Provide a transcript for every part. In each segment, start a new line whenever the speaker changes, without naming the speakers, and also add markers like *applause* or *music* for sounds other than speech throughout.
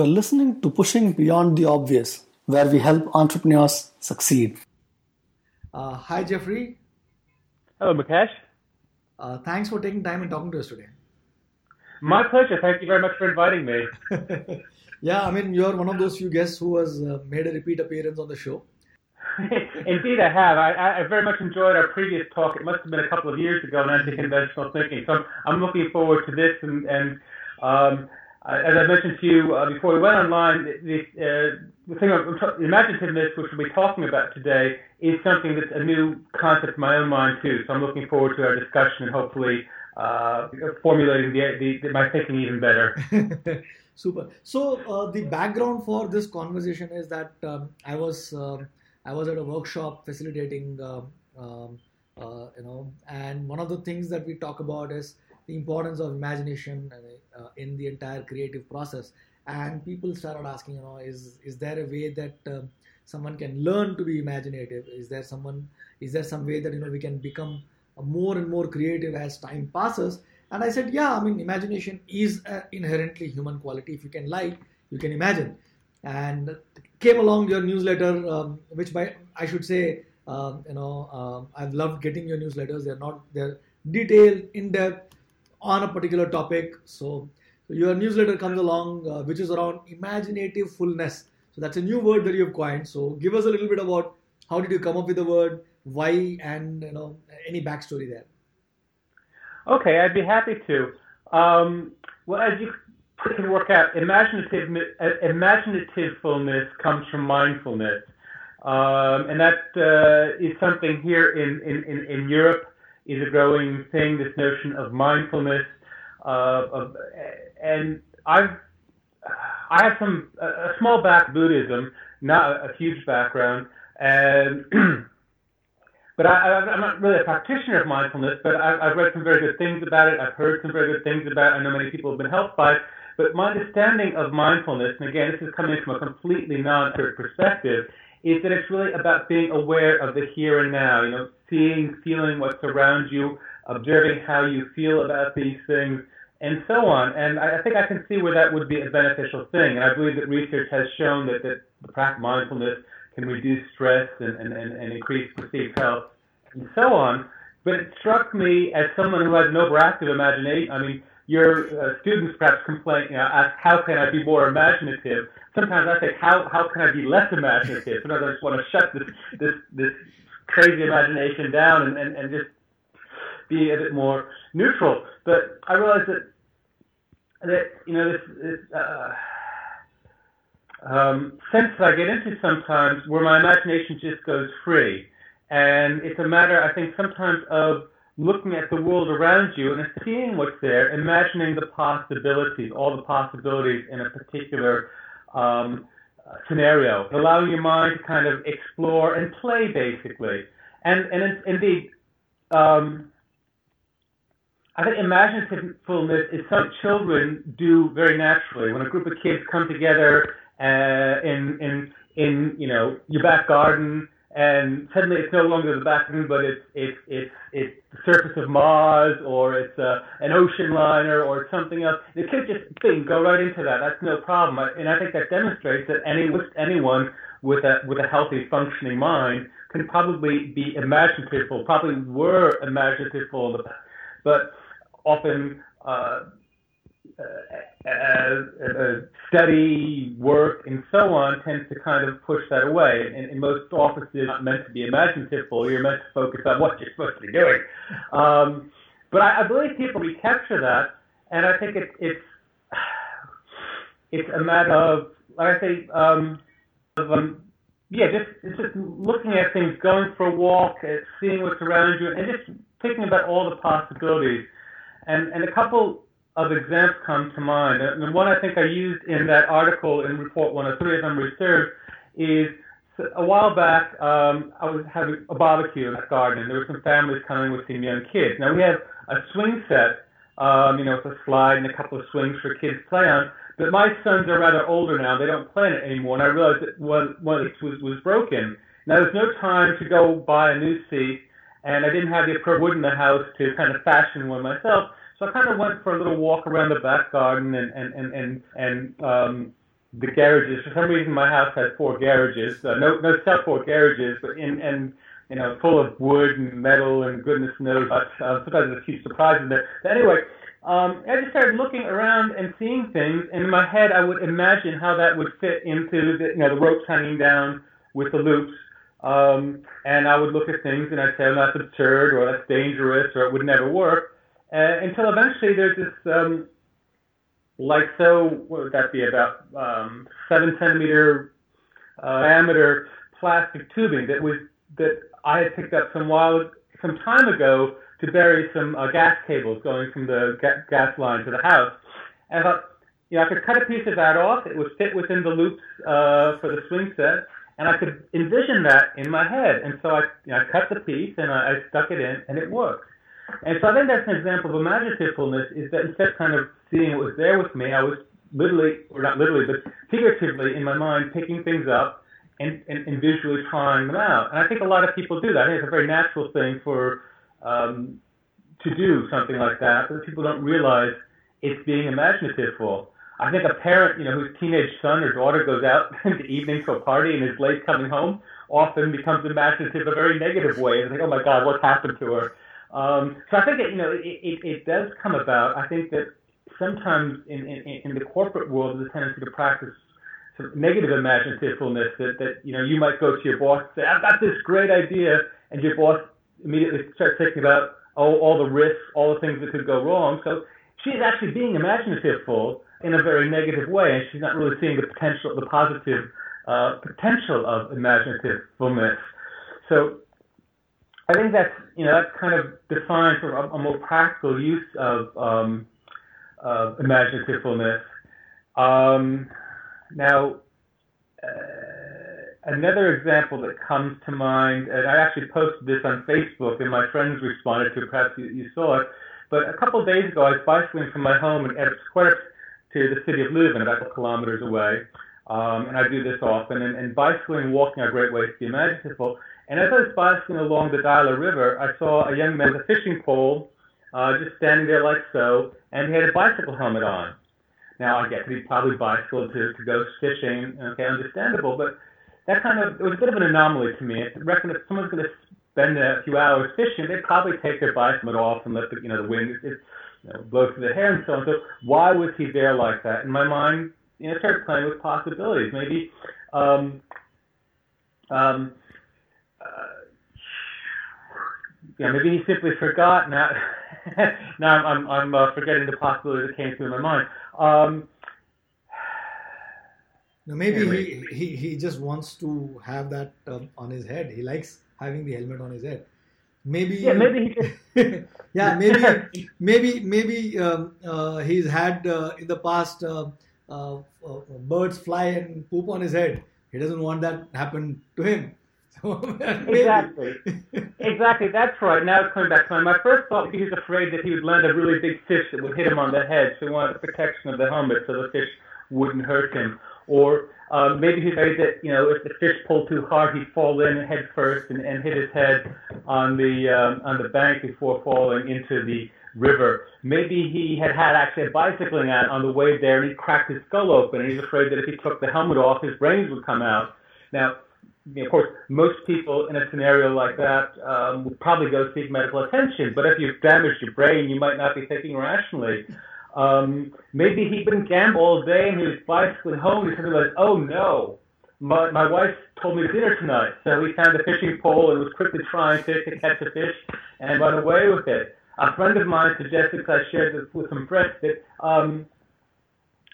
You are listening to Pushing Beyond the Obvious, where we help entrepreneurs succeed. Uh, hi, Jeffrey.
Hello, Mukesh.
Uh, thanks for taking time and talking to us today.
My pleasure. Thank you very much for inviting me. *laughs*
yeah, I mean, you're one of those few guests who has uh, made a repeat appearance on the show. *laughs*
Indeed, I have. I, I, very much enjoyed our previous talk. It must have been a couple of years ago on anti-conventional thinking. So I'm, I'm looking forward to this. And, and um, as I mentioned to you uh, before we went online, the, uh, the thing of imaginativeness, which we'll be talking about today, is something that's a new concept in my own mind too. So I'm looking forward to our discussion and hopefully uh, formulating the, the, my thinking even better. *laughs*
Super. So uh, the background for this conversation is that um, I was um, I was at a workshop facilitating, uh, um, uh, you know, and one of the things that we talk about is the importance of imagination uh, in the entire creative process. And people started asking, you know, is is there a way that um, someone can learn to be imaginative? Is there someone? Is there some way that you know we can become more and more creative as time passes? And I said, yeah, I mean, imagination is inherently human quality. If you can lie, you can imagine and came along your newsletter, um, which by I should say, um, you know, um, I've loved getting your newsletters. They're not they're detailed, in depth on a particular topic. So, your newsletter comes along, uh, which is around imaginativefulness. So that's a new word that you've coined. So give us a little bit about how did you come up with the word, why, and you know any backstory there.
Okay, I'd be happy to. Um, well, as you can work out imaginative imaginativeness comes from mindfulness, um, and that uh, is something here in, in, in, Europe is a growing thing. This notion of mindfulness, uh, of, and I've I have some a small back Buddhism, not a, huge background, and *clears throat* but I, am not really a practitioner of mindfulness. But I, I've read some very good things about it. I've heard some very good things about it. I know many people have been helped by it. But my understanding of mindfulness, and again, this is coming from a completely non-expert perspective, is that it's really about being aware of the here and now. You know, seeing, feeling what's around you, observing how you feel about these things, and so on. And I, I think I can see where that would be a beneficial thing. And I believe that research has shown that, that the practice of mindfulness can reduce stress and, and, and, and increase perceived health, and so on. But it struck me as someone who has an overactive imagination. I mean, your uh, students perhaps complain, you know, ask, how can I be more imaginative? Sometimes I say, how, how can I be less imaginative? Sometimes I just want to shut this, this, this crazy imagination down and, and, and just be a bit more neutral. But I realize that, that you know, this, this uh, um, sense that I get into sometimes where my imagination just goes free. And it's a matter, I think, sometimes of looking at the world around you and seeing what's there, imagining the possibilities, all the possibilities in a particular um, scenario, allowing your mind to kind of explore and play, basically. And and indeed, um, I think imaginativeness is something children do very naturally. When a group of kids come together uh, in in in you know your back garden and suddenly it's no longer the bathroom, but it's it's it's it's the surface of Mars, or it's uh, an ocean liner, or something else. The kids just think, go right into that. That's no problem, and I think that demonstrates that any anyone with a with a healthy, functioning mind can probably be imaginative, probably were imaginative, but often. Uh, uh, uh, study, work, and so on tends to kind of push that away. And, and most offices are not meant to be imaginative. You're meant to focus on what you're supposed to be doing. Um, but I, I believe people recapture that, and I think it, it's it's a matter of, like I say, um, of, um, yeah, just just looking at things, going for a walk, seeing what's around you, and just thinking about all the possibilities. And and a couple of examples come to mind. And the one I think I used in that article in Report 103, if I'm reserved, is a while back, um, I was having a barbecue in the garden, and there were some families coming with some young kids. Now, we have a swing set, um, you know, with a slide and a couple of swings for kids to play on, but my sons are rather older now. They don't play it anymore, and I realized that one, one of these was, was broken. Now, there's no time to go buy a new seat, and I didn't have the appropriate wood in the house to kind of fashion one myself. So I kind of went for a little walk around the back garden and and and and, and um, the garages. For some reason, my house has four garages. Uh, no, no self-port garages, but in and you know, full of wood and metal and goodness knows what. Uh, sometimes there's a few surprises there. But anyway, um, I just started looking around and seeing things, and in my head, I would imagine how that would fit into the, you know, the ropes hanging down with the loops. Um, and I would look at things and I'd say, oh, that's absurd, or that's dangerous, or it would never work. Uh, until eventually there's this, um, like so, what would that be, about um, seven centimeter uh, diameter plastic tubing that was that I had picked up some while some time ago to bury some uh, gas cables going from the ga- gas line to the house. And I thought, you know, I could cut a piece of that off. It would fit within the loops uh, for the swing set, and I could envision that in my head. And so I, you know, I cut the piece and I, I stuck it in, and it worked. And so I think that's an example of imaginativeness is that instead of kind of seeing what was there with me, I was literally, or not literally, but figuratively in my mind picking things up and, and, and visually trying them out. And I think a lot of people do that. I think it's a very natural thing for um, to do something like that, but people don't realize it's being imaginative. I think a parent, you know, whose teenage son or daughter goes out *laughs* in the evening to a party and is late coming home, often becomes imaginative in a very negative way. They think, oh my God, what's happened to her? Um, so I think it, you know it, it, it does come about. I think that sometimes in, in, in the corporate world, there's a tendency to practice some negative imaginativeness that, that you know you might go to your boss and say, I've got this great idea, and your boss immediately starts thinking about oh, all the risks, all the things that could go wrong. So she's actually being imaginative in a very negative way, and she's not really seeing the potential, the positive uh, potential of imaginativeness. So I think that's you know that kind of defines sort of a, a more practical use of um, uh, imaginativeness. Um, now, uh, another example that comes to mind, and I actually posted this on Facebook, and my friends responded to it. Perhaps you, you saw it. But a couple of days ago, I was bicycling from my home in Erps to the city of Leuven, about a kilometers away. Um, and I do this often. And, and bicycling and walking are great ways to be imaginative. And as I was bicycling along the Dyle River, I saw a young man with a fishing pole uh, just standing there like so, and he had a bicycle helmet on. Now, I that he probably bicycled to, to go fishing, okay, understandable, but that kind of, it was a bit of an anomaly to me. I reckon if someone's going to spend a few hours fishing, they'd probably take their bicycle off and let the, you know, the wind it, you know, blow through their hair and so on. So why was he there like that? In my mind, you know, started playing with possibilities. Maybe, um, um, yeah, maybe he simply forgot. Now, *laughs* now I'm I'm uh, forgetting the possibility that came through my mind. Um,
now maybe he, he he just wants to have that um, on his head. He likes having the helmet on his head. Maybe
yeah, maybe
he *laughs* yeah, maybe *laughs* maybe maybe um, uh, he's had uh, in the past uh, uh, uh, birds fly and poop on his head. He doesn't want that happen to him.
Exactly. exactly. That's right. Now it's coming back to my, my first thought. He was afraid that he would land a really big fish that would hit him on the head. So he wanted the protection of the helmet so the fish wouldn't hurt him. Or um, maybe he's afraid that you know if the fish pulled too hard, he'd fall in head first and, and hit his head on the um, on the bank before falling into the river. Maybe he had had actually a bicycling out on the way there, and he cracked his skull open, and he's afraid that if he took the helmet off, his brains would come out. Now, of course, most people in a scenario like that um, would probably go seek medical attention. But if you've damaged your brain, you might not be thinking rationally. Um, maybe he'd been gambling all day and he was bicycling home. And he suddenly realized, oh no, my, my wife told me dinner tonight. So he found a fishing pole and was quickly trying to, to catch a fish and run away with it. A friend of mine suggested, because I shared this with some friends, that um,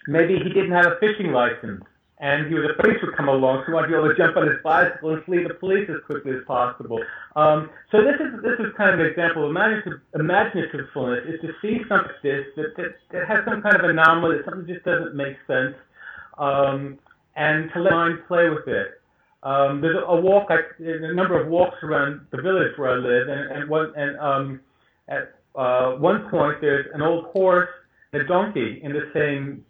maybe he didn't have a fishing license and he was a police would come along, so he wanted to be able to jump on his bicycle and flee the police as quickly as possible. Um, so this is this is kind of an example of imaginative, imaginativeness is to see something like this that, that, that has some kind of anomaly that something just doesn't make sense, um, and to let mind play with it. Um, there's a, walk, I, there's a number of walks around the village where I live, and, and, one, and um, at uh, one point there's an old horse and a donkey in the same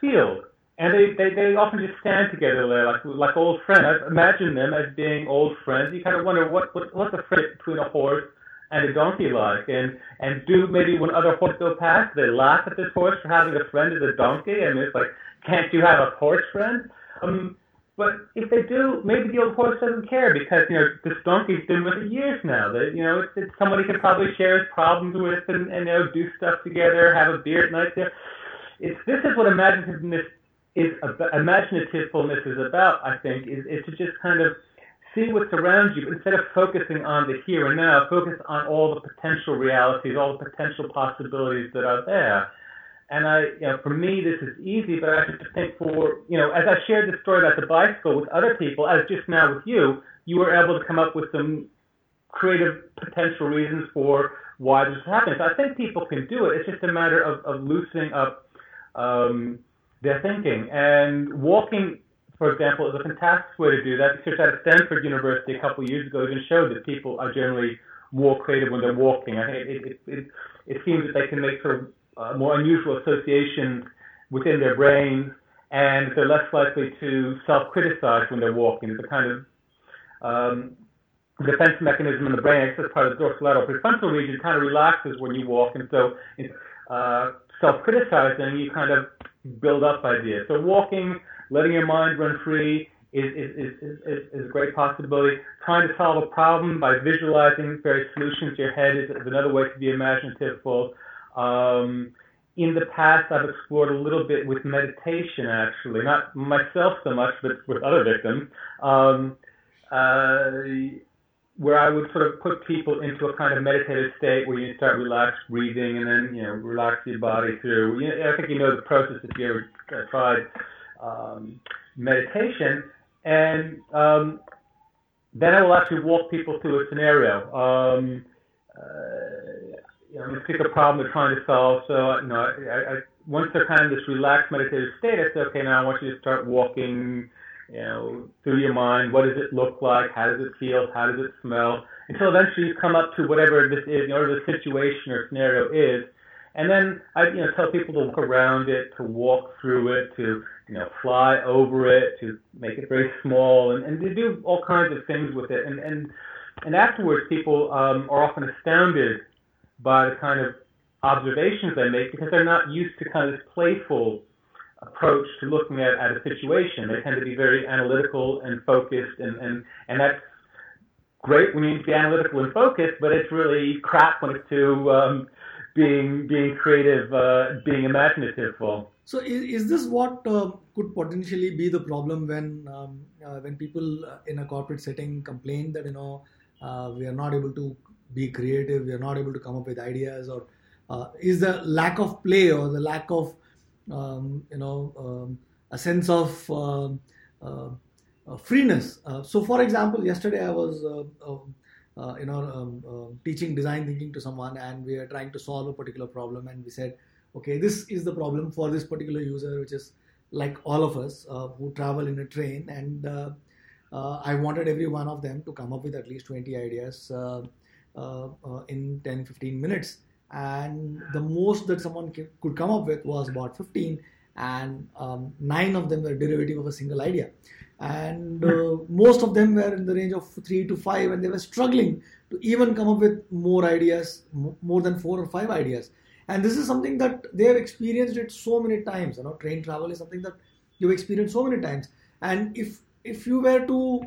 field and they, they, they often just stand together there like like old friends. I imagine them as being old friends. You kind of wonder what, what what's the friendship between a horse and a donkey like, and and do maybe when other horses go past, they laugh at this horse for having a friend as a donkey. and it's like can't you have a horse friend? Um, but if they do, maybe the old horse doesn't care because you know this donkey's been with it years now. That you know it's, it's somebody can probably share his problems with and, and you know do stuff together, have a beer at night there. It's this is what imaginativeness is. Imaginativeness is about. I think is is to just kind of see what's around you instead of focusing on the here and now. Focus on all the potential realities, all the potential possibilities that are there and I, you know, for me, this is easy, but I just think for, you know, as I shared the story about the bicycle with other people, as just now with you, you were able to come up with some creative potential reasons for why this is happening. So I think people can do it. It's just a matter of, of loosening up um, their thinking. And walking, for example, is a fantastic way to do that. Research at Stanford University a couple of years ago even showed that people are generally more creative when they're walking. I think it, it, it, it seems that they can make sort of uh, more unusual associations within their brains, and they're less likely to self-criticize when they're walking. It's a kind of um, defense mechanism in the brain. It's part of the dorsolateral prefrontal region. Kind of relaxes when you walk, and so uh, self-criticizing, you kind of build up ideas. So walking, letting your mind run free. Is, is, is, is, is a great possibility. Trying to solve a problem by visualizing various solutions in your head is, is another way to be imaginative. Um, in the past, I've explored a little bit with meditation, actually, not myself so much, but with other victims, um, uh, where I would sort of put people into a kind of meditative state where you start relaxed breathing and then, you know, relax your body through. You know, I think you know the process if you ever tried um, meditation. And um, then I will actually walk people through a scenario. Um, uh, you know, pick a problem they're trying to solve. So, you know, I, I, once they're kind of this relaxed meditative state, I say, okay, now I want you to start walking, you know, through your mind. What does it look like? How does it feel? How does it smell? Until eventually you come up to whatever this is, whatever the situation or scenario is. And then I, you know, tell people to look around it, to walk through it, to, you know, fly over it, to make it very small, and, and to do all kinds of things with it. And and and afterwards, people um, are often astounded by the kind of observations they make because they're not used to kind of this playful approach to looking at, at a situation. They tend to be very analytical and focused, and, and, and that's great when you be analytical and focused, but it's really crap when it's to um, being being creative, uh, being imaginative.
So is, is this what uh, could potentially be the problem when um, uh, when people in a corporate setting complain that you know uh, we are not able to be creative, we are not able to come up with ideas, or uh, is the lack of play or the lack of um, you know um, a sense of um, uh, uh, freeness. Uh, so, for example, yesterday I was uh, uh, you know um, um, teaching design thinking to someone, and we are trying to solve a particular problem, and we said, okay, this is the problem for this particular user, which is like all of us who travel in a train and. I wanted every one of them to come up with at least 20 ideas in 10 15 minutes and the most that someone could come up with was about 15 and um, nine of them were derivative of a single idea. And uh, most of them were in the range of three to five and they were struggling to even come up with more ideas more than four or five ideas. And this is something that they have experienced it so many times. You know train travel is something that you've experienced so many times. And if if you were to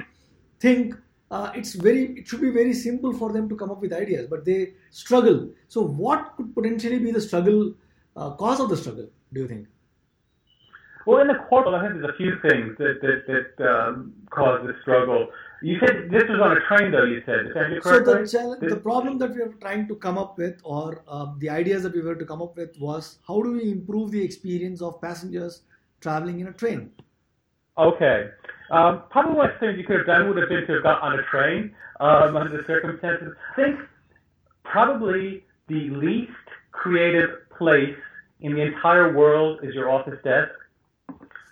think uh, it's very it should be very simple for them to come up with ideas but they struggle. So what could potentially be the struggle uh, cause of the struggle do you think?
Well in the corporate i think there's a few things that that, that um, cause the struggle. You said this was on a train though you said.
So the, challenge, the problem that we are trying to come up with or uh, the ideas that we were to come up with was how do we improve the experience of passengers traveling in a train?
Okay um, probably one of the things you could have done would have been to have got on a train um, under the circumstances. I think probably the least creative place in the entire world is your office desk.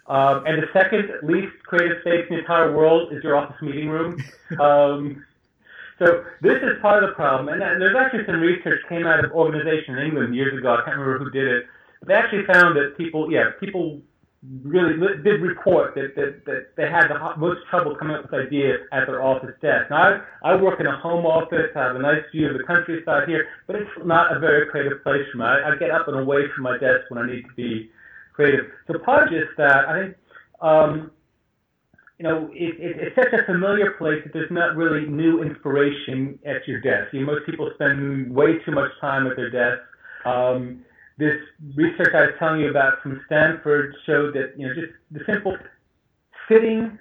Um, and the second least creative space in the entire world is your office meeting room. Um, so this is part of the problem. And, there's actually some research came out of organization in England years ago. I can't remember who did it. They actually found that people, yeah, people really did report that, that, that they had the most trouble coming up with ideas at their office desk. Now, I, I work in a home office. I have a nice view of the countryside here, but it's not a very creative place for me. I, I get up and away from my desk when I need to be creative. So part just that, I think, um, you know, it, it, it's such a familiar place that there's not really new inspiration at your desk. You know, most people spend way too much time at their desk. Um, this research I was telling you about from Stanford showed that you know just the simple sitting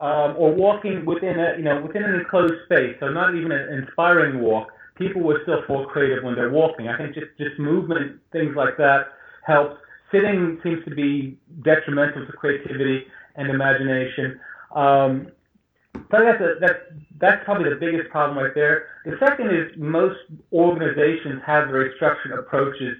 um, or walking within a you know within an enclosed space, so not even an inspiring walk, people were still feel creative when they're walking. I think just just movement, things like that, helps. Sitting seems to be detrimental to creativity and imagination. Um, so that's, a, that's, that's probably the biggest problem right there. The second is most organizations have very structured approaches,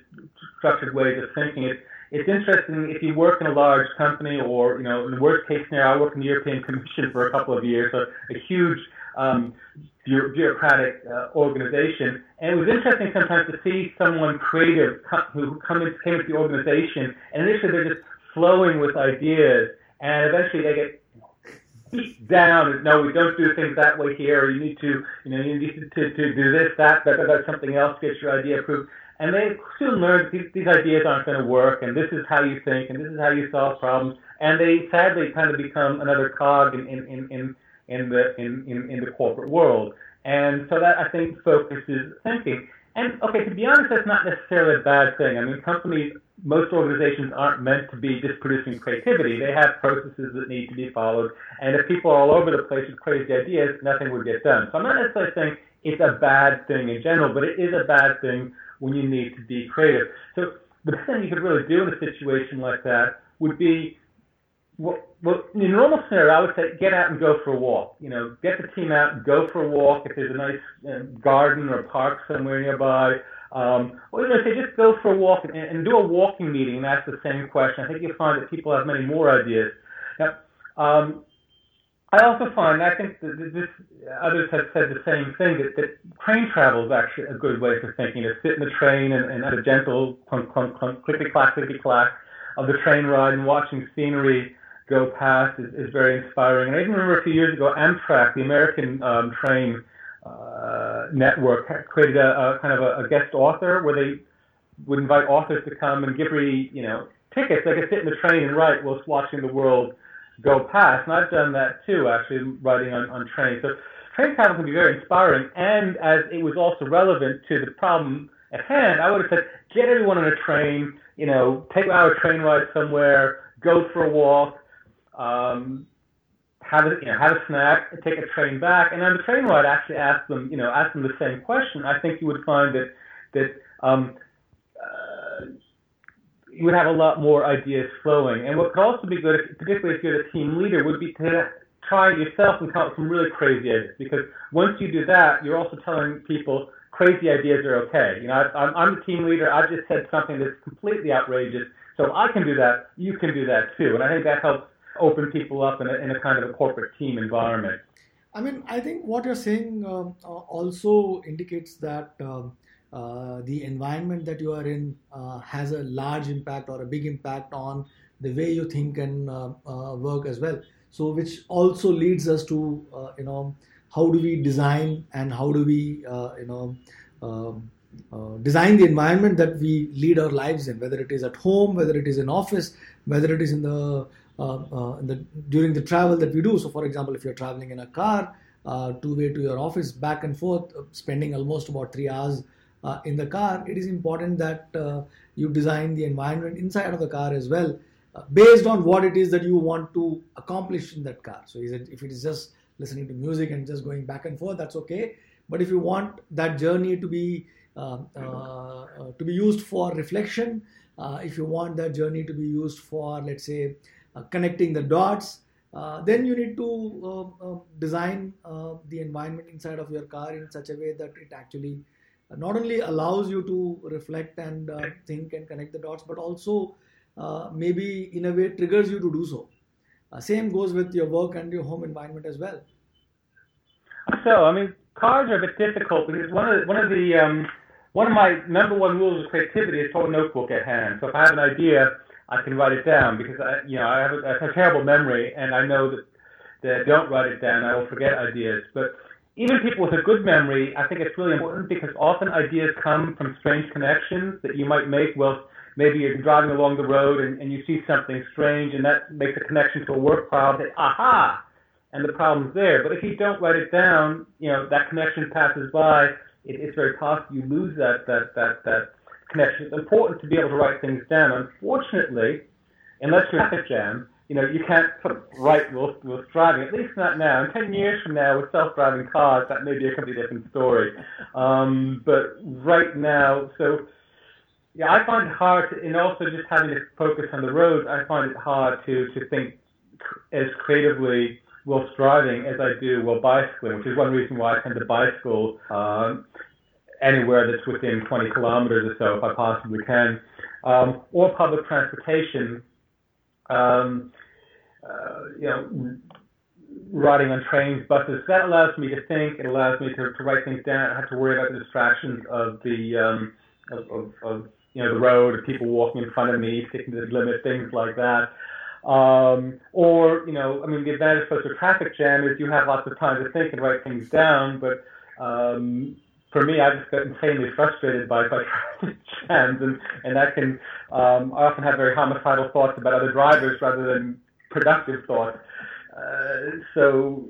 structured ways of thinking. It, it's interesting if you work in a large company or, you know, in the worst case scenario, I worked in the European Commission for a couple of years, so a huge um, bureaucratic uh, organization. And it was interesting sometimes to see someone creative who come in, came into the organization, and initially they're just flowing with ideas, and eventually they get down. No, we don't do things that way here. You need to, you know, you need to, to, to do this, that, that, that, something else, get your idea approved. And they soon learn these, these ideas aren't going to work, and this is how you think, and this is how you solve problems. And they sadly kind of become another cog in, in, in, in in the in, in, in the corporate world. And so that I think focuses thinking. And okay, to be honest, that's not necessarily a bad thing. I mean, companies, most organizations aren't meant to be just producing creativity. They have processes that need to be followed. And if people are all over the place with crazy ideas, nothing would get done. So I'm not necessarily saying it's a bad thing in general, but it is a bad thing when you need to be creative. So the best thing you could really do in a situation like that would be well, well, in a normal scenario, I would say get out and go for a walk. You know, get the team out and go for a walk. If there's a nice uh, garden or park somewhere nearby, um, or you know, say just go for a walk and, and do a walking meeting and ask the same question. I think you'll find that people have many more ideas. Now, um, I also find, I think that this, others have said the same thing, that, that train travel is actually a good way for thinking. To sit in the train and, and have a gentle clunk, clunk, clunk, clickety clack, clickety clack of the train ride and watching scenery go past is, is very inspiring. And I even remember a few years ago, Amtrak, the American um, train uh, network, created a, a kind of a, a, guest author where they would invite authors to come and give free, you know, tickets. They could sit in the train and write whilst watching the world go past. And I've done that too, actually, writing on, on trains. So train travel can be very inspiring. And as it was also relevant to the problem at hand, I would have said, get everyone on a train, you know, take our train ride somewhere, go for a walk, um, have a you know have a snack, take a train back, and on the train ride, actually ask them you know ask them the same question. I think you would find that that um, uh, you would have a lot more ideas flowing. And what could also be good, particularly if you're the team leader, would be to try it yourself and come up with some really crazy ideas. Because once you do that, you're also telling people crazy ideas are okay. You know, I, I'm, I'm the team leader. I just said something that's completely outrageous. So I can do that. You can do that too. And I think that helps open people up in a, in a kind of a corporate team environment.
I mean, I think what you're saying um, uh, also indicates that um, uh, the environment that you are in uh, has a large impact or a big impact on the way you think and uh, uh work as well. So, which also leads us to, uh, you know, how do we design and how do we, you know, um, design the environment that we lead our lives in, whether it is at home, whether it is in office, whether it is in the the, during the travel that we do. So, for example, if you're traveling in a car, uh, two way to your office, back and forth, spending almost about three hours in the car, it is important that you design the environment inside of the car as well, based on what it is that you want to accomplish in that car. So, if it is just listening to music and just going back and forth, that's okay. But if you want that journey to be uh, uh, to be used for reflection, uh, if you want that journey to be used for, let's say, uh, Uh, connecting the dots. Uh, then you need to uh, uh design uh, the environment inside of your car in such a way that it actually not only allows you to reflect and think and connect the dots, but also maybe in a way triggers you to do so. same goes with your work and your home environment as well.
So, I mean, cars are a bit difficult because one of the, one of the um, one of my number one rules of creativity is to have a notebook at hand. So if I have an idea, I can write it down because I, you know, I have a, a terrible memory, and I know that that I don't write it down, I will forget ideas. But even people with a good memory, I think it's really important because often ideas come from strange connections that you might make while maybe you're driving along the road and, and you see something strange, and that makes a connection to a work problem. Say, aha, and the problem's there. But if you don't write it down, you know that connection passes by. It, it's very possible you lose that that that that connection. It's important to be able to write things down. Unfortunately, unless you're traffic jam, you know, you can't sort of write whilst, whilst driving, at least not now. In 10 years from now, with self-driving cars, that may be a completely different story. Um, but right now, so yeah, I find it hard, to, and also just having to focus on the road, I find it hard to, to think as creatively whilst driving as I do while bicycling, which is one reason why I tend to bicycle um, anywhere that's within 20 kilometers or so if I possibly can, um, or public transportation um, uh, you know, riding on trains, buses. That allows me to think. It allows me to, to write things down. I don't have to worry about the distractions of the um, of, of, of you know the road, of people walking in front of me, sticking to the limit, things like that. Um, or you know, I mean, the advantage of a traffic jam is you have lots of time to think and write things down. But um, for me, I just get insanely frustrated by, by traffic *laughs* jams, and and that can um, I often have very homicidal thoughts about other drivers rather than productive thoughts. Uh, so,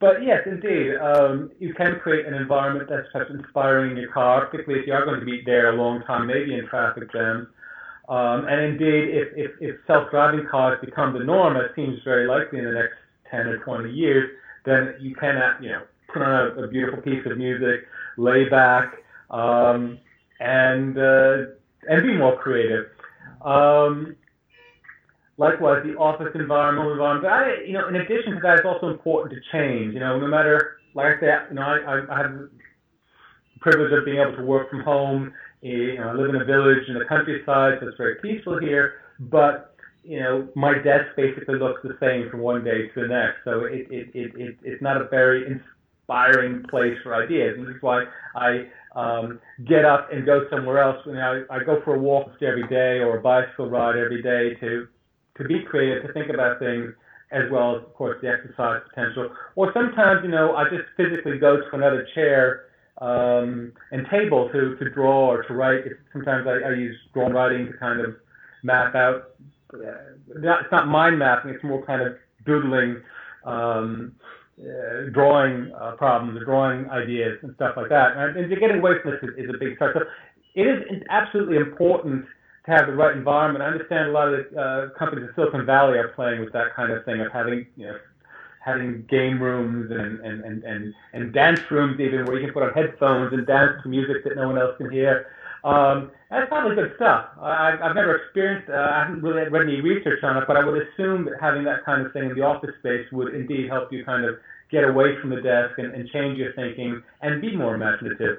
but yes, indeed, um, you can create an environment that's perhaps inspiring in your car, particularly if you are going to be there a long time, maybe in traffic jams. Um, and indeed, if, if, if self-driving cars become the norm, it seems very likely in the next 10 or 20 years, then you can, you know, on a, beautiful piece of music, lay back, um, and uh, and be more creative. Um, likewise, the office environment, environment. I, you know, in addition to that, it's also important to change. You know, no matter, like I said, you know, I, I have the privilege of being able to work from home. You know, I live in a village in the countryside, so it's very peaceful here. But you know, my desk basically looks the same from one day to the next. So it, it, it, it it's not a very inspiring place for ideas. And this is why I um, get up and go somewhere else. You know, I, I go for a walk every day or a bicycle ride every day to to be creative, to think about things, as well as, of course, the exercise potential. Or sometimes, you know, I just physically go to another chair um, and table to, to draw or to write. Sometimes I, I use drawing writing to kind of map out. Uh, not, it's not mind mapping, it's more kind of doodling. Um, uh, drawing uh, problems, drawing ideas, and stuff like that. And, and getting away from this is, is a big start. So it is absolutely important to have the right environment. I understand a lot of the uh, companies in Silicon Valley are playing with that kind of thing of having, you know, having game rooms and, and, and, and, and dance rooms even where you can put on headphones and dance to music that no one else can hear. Um, that's probably good stuff. I, I've never experienced, uh, I haven't really read any research on it, but I would assume that having that kind of thing in the office space would indeed help you kind of get away from the desk and, and change your thinking and be more imaginative,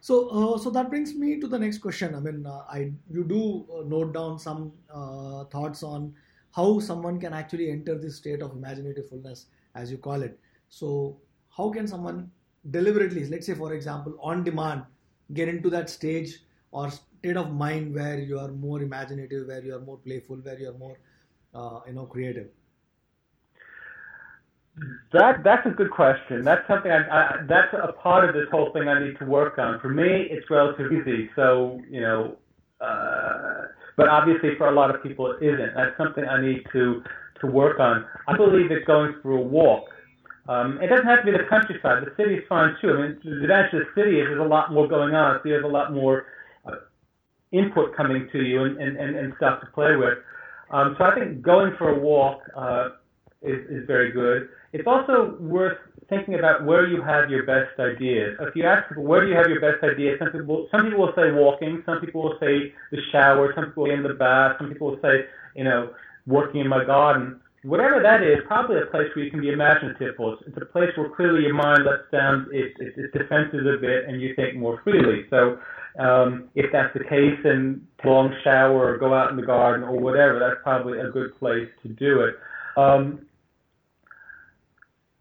So, uh, so that brings me to the next question. I mean, uh, I you do uh, note down some uh, thoughts on how someone can actually enter this state of imaginativefulness, as you call it. So, how can someone deliberately, let's say, for example, on demand, get into that stage or state of mind where you are more imaginative, where you are more playful, where you are more, uh, you know, creative?
That that's a good question. That's something I, I that's a part of this whole thing I need to work on. For me, it's relatively easy. So you know, uh, but obviously for a lot of people it isn't. That's something I need to to work on. I believe that going through a walk. Um, it doesn't have to be the countryside. The city is fine too. I mean, the advantage of the city is there's a lot more going on. So there's a lot more uh, input coming to you and, and, and, and stuff to play with. Um, so I think going for a walk uh, is, is very good. It's also worth thinking about where you have your best ideas. If you ask people, where do you have your best ideas? Some people, some people will say walking. Some people will say the shower. Some people will say in the bath. Some people will say, you know, working in my garden. Whatever that is, probably a place where you can be imaginative. It's a place where clearly your mind lets down its, its, its defenses a bit and you think more freely. So um, if that's the case, then long shower or go out in the garden or whatever, that's probably a good place to do it. Um,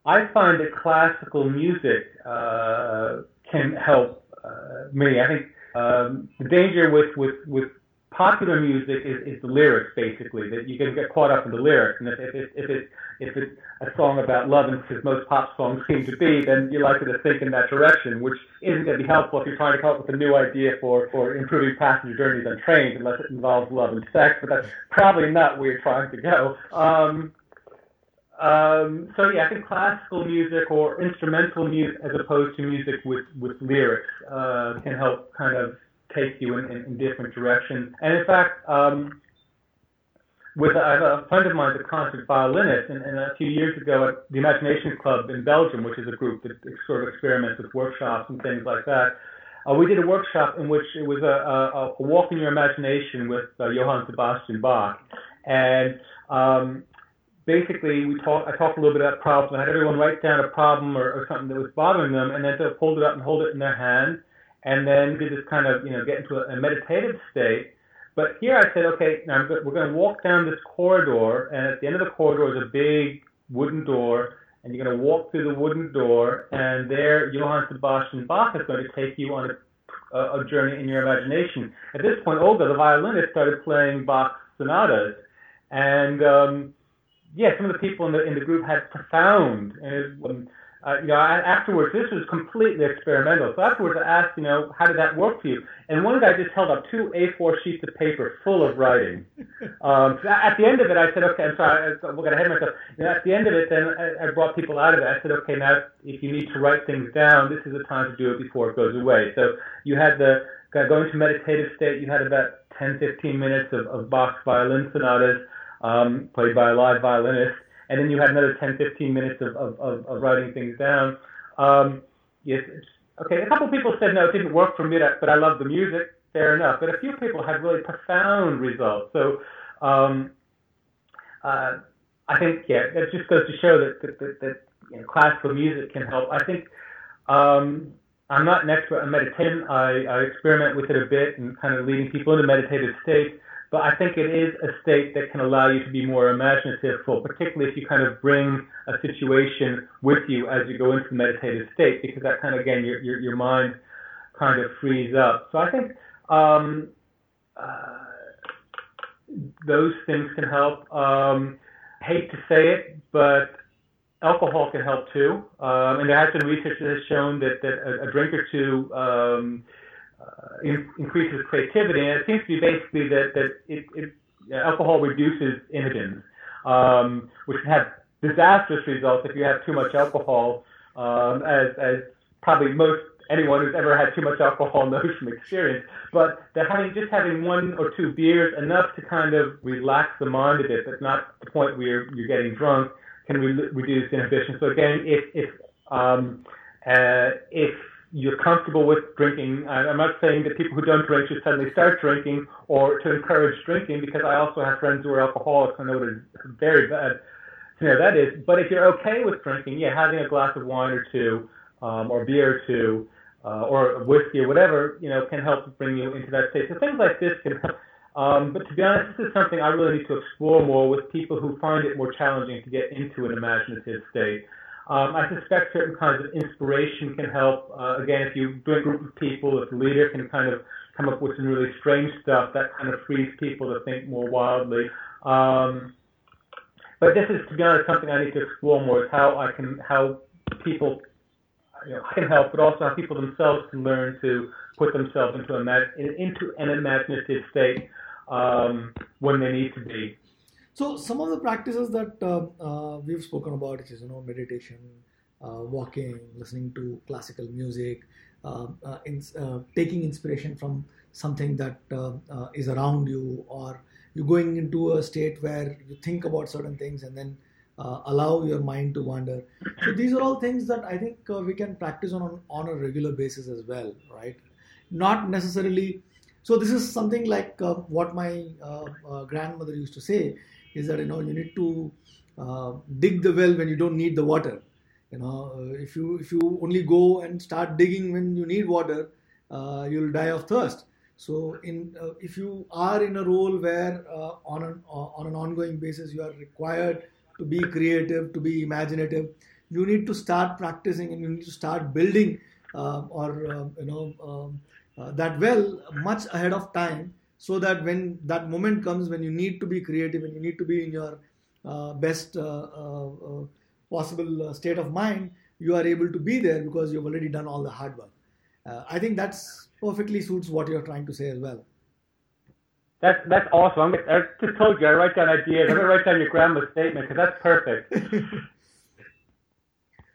I find that classical music uh, can help uh, me. I think um, the danger with, with, with popular music is, is the lyrics basically that you can get caught up in the lyrics. And if, if, if, if it's if it's a song about love and as most pop songs *laughs* seem to be then you're likely to think in that direction which isn't going to be helpful if you're trying to come up with a new idea for for improving passenger journeys on trains unless it involves love and sex but that's probably not where you're trying to go. Um, um, so yeah, I think classical music or instrumental music, as opposed to music with with lyrics, uh, can help kind of take you in, in, in different directions. And in fact, um, with I have a friend of mine, a concert violinist, and, and a few years ago at the Imagination Club in Belgium, which is a group that sort of experiments with workshops and things like that. Uh, we did a workshop in which it was a, a, a walk in your imagination with uh, Johann Sebastian Bach, and um, basically we talked. I talked a little bit about problems. I had everyone write down a problem or, or something that was bothering them, and then to hold it up and hold it in their hand, and then did just kind of, you know, get into a, a meditative state. But here I said, okay, now we're going to walk down this corridor, and at the end of the corridor is a big wooden door, and you're going to walk through the wooden door, and there Johann Sebastian Bach is going to take you on a, a, a journey in your imagination. At this point, Olga, the violinist, started playing Bach sonatas, and um, yeah, some of the people in the in the group had profound and uh, you know, afterwards, this was completely experimental. So afterwards, I asked, you know, how did that work for you? And one guy just held up two A4 sheets of paper full of writing. Um, at the end of it, I said, okay, I'm sorry, I'm going ahead of myself. Know, at the end of it, then I, I brought people out of it. I said, okay, now if you need to write things down, this is the time to do it before it goes away. So you had the going to meditative state. You had about 10, 15 minutes of, of Bach's violin sonatas um, played by a live violinist and then you had another 10, 15 minutes of, of, of, of writing things down. Um, yes, okay, a couple of people said, no, it didn't work for me, but I love the music. Fair enough. But a few people had really profound results. So um, uh, I think, yeah, it just goes to show that, that, that, that you know, classical music can help. I think um, I'm not an expert on meditation. I, I experiment with it a bit and kind of leading people into meditative states. But I think it is a state that can allow you to be more imaginative, full, particularly if you kind of bring a situation with you as you go into the meditative state, because that kind of, again, your, your, your mind kind of frees up. So I think um, uh, those things can help. Um, hate to say it, but alcohol can help too. Um, and there has been research that has shown that, that a, a drink or two um, in, increases creativity, and it seems to be basically that that it, it alcohol reduces inhibitions, um, which can have disastrous results if you have too much alcohol, um, as as probably most anyone who's ever had too much alcohol *laughs* knows from experience. But that having just having one or two beers enough to kind of relax the mind a bit, but not the point where you're, you're getting drunk, can re- reduce inhibition. So again, if if um, uh, if you're comfortable with drinking. I'm not saying that people who don't drink should suddenly start drinking or to encourage drinking because I also have friends who are alcoholics. I know what very bad scenario that is. But if you're okay with drinking, yeah, having a glass of wine or two, um, or beer or two, uh, or whiskey or whatever, you know, can help bring you into that state. So things like this can help. Um, but to be honest, this is something I really need to explore more with people who find it more challenging to get into an imaginative state. Um, I suspect certain kinds of inspiration can help. Uh, again, if you bring a group of people, if the leader can kind of come up with some really strange stuff, that kind of frees people to think more wildly. Um, but this is, to be honest, something I need to explore more: is how I can, how people, you know, can help, but also how people themselves can learn to put themselves into a into an imaginative state um, when they need to be.
So some of the practices that uh, uh, we've spoken about, which is you know meditation, uh, walking, listening to classical music, uh, uh, in, uh, taking inspiration from something that is around you, or you going into a state where you think about certain things and then allow your mind to wander. So these are all things that I think we can practice on on a regular basis as well, right? Not necessarily. So this is something like what my grandmother used to say is that you know you need to uh, dig the well when you don't need the water. You know, uh, if you if you only go and start digging when you need water, uh, you'll die of thirst. So, in uh, if you are in a role where uh, on an uh, on an ongoing basis you are required to be creative, to be imaginative, you need to start practicing and you need to start building or you know um, that well much ahead of time so that when that moment comes when you need to be creative and you need to be in your uh, best uh, uh, uh possible state of mind you are able to be there because you've already done all the hard work i think that's perfectly suits what you're trying to say as well
that's that's awesome. I'm, just told you I write down ideas. I'm gonna write down your grandma's statement because that's perfect. *laughs*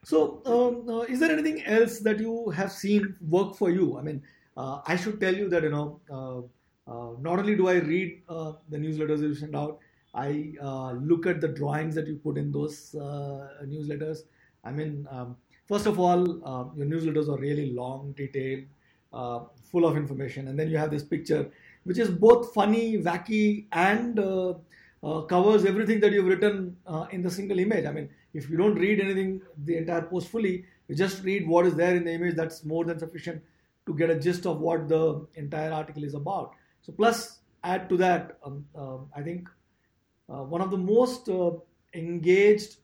so, um, uh, is there anything else that you have seen work for you? I mean, uh, I should tell you that you know, uh, uh not only do I read uh, the newsletters you send out, I uh, look at the drawings that you put in those newsletters. I mean, um, first of all, your newsletters are really long, detailed, full of information, and then you have this picture which is both funny, wacky, and uh, uh, covers everything that you've written uh, in the single image. I mean, if you don't read anything, the entire post fully, you just read what is there in the image, that's more than sufficient to get a gist of what the entire article is about. So, plus, add to that, um, um I think uh, one of the most uh, engaged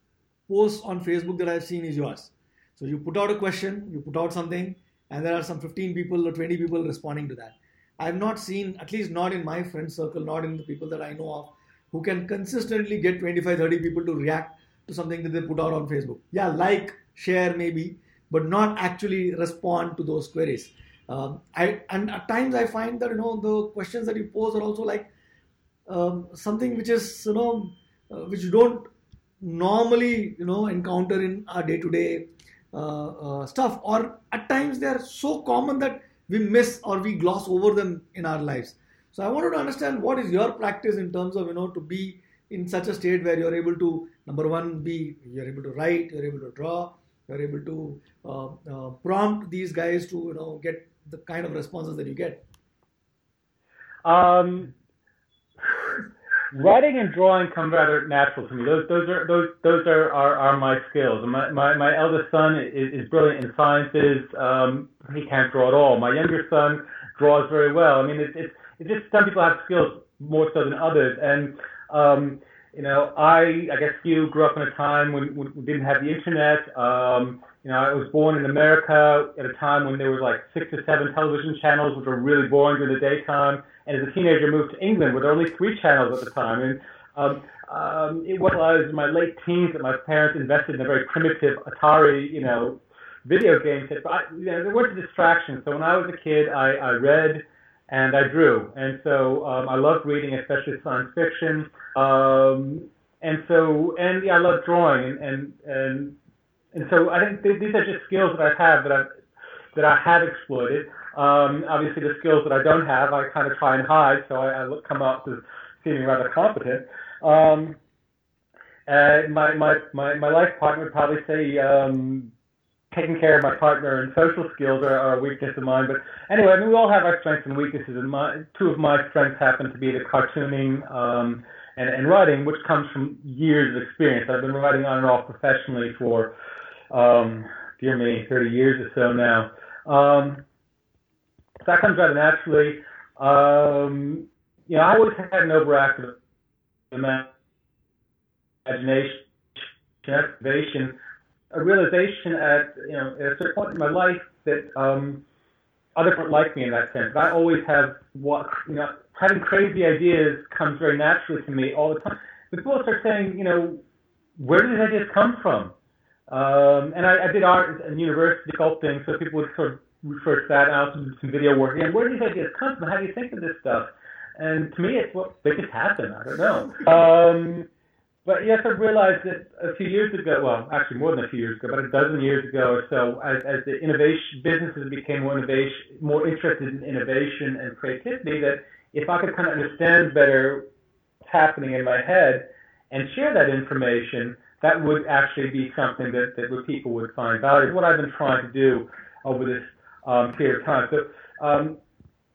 posts on Facebook that I've seen is yours. So, you put out a question, you put out something, and there are some 15 people or 20 people responding to that I've not seen, at least not in my friend circle, not in the people that I know of, who can consistently get 25, 30 people to react to something that they put out on Facebook. Yeah, like, share maybe, but not actually respond to those queries. Um, I and at times I find that you know the questions that you pose are also like um, something which is you know uh, which you don't normally you know encounter in our day-to-day uh, uh, stuff, or at times they are so common that we miss or we gloss over them in our lives. So I wanted to understand what is your practice in terms of you know to be in such a state where you're able to number one be you're able to write, you're able to draw, you're able to uh, uh, prompt these guys to you know get the kind of responses that you get.
Um, writing and drawing come rather natural to me. Those those are those those are are, are my skills. My, my my eldest son is, is brilliant in sciences. Um, he can't draw at all. My younger son draws very well. I mean, it's it's, it's just some people have skills more so than others, and um, you know, I I guess you grew up in a time when, when we didn't have the internet. Um, you know, I was born in America at a time when there was like six or seven television channels, which were really boring during the daytime and as a teenager moved to England where there were only three channels at the time. And um, um, it was I was in my late teens that my parents invested in a very primitive Atari, you know, video game set. But I, you know, there was a distraction. So when I was a kid, I, I read and I drew, and so um, I loved reading, especially science fiction. Um, and so, and yeah, I love drawing, and and and, and so I think th- these are just skills that I have that I that I have exploited. Um, obviously, the skills that I don't have, I kind of try and hide, so I, I look, come up as feeling rather competent. Um, my, my, my, my life partner would probably say um, taking care of my partner and social skills are, are a weakness of mine. But anyway, I mean, we all have our strengths and weaknesses, and my, two of my strengths happen to be the cartooning um, and, and writing, which comes from years of experience. I've been writing on and off professionally for, um, dear me, 30 years or so now. Um, that comes rather naturally. Um, you know, I always had an overactive imagination, a realization at you know at a certain point in my life that um, others don't like me in that sense. I always have what you know having crazy ideas comes very naturally to me all the time. But people start saying, you know, where do these ideas come from? Um, and I, I did art and university sculpting, so people would sort of refer to that. I also did some video work. And where do these ideas come from? How do you think of this stuff? And to me, it's what they just happen. I don't know. Um, but yes, I realized that a few years ago, well, actually more than a few years ago, but a dozen years ago or so, as, as the innovation businesses became more innovation, more interested in innovation and creativity, that if I could kind of understand better what's happening in my head and share that information, that would actually be something that, that people would find valuable. What I've been trying to do over this um, period of time. So, um,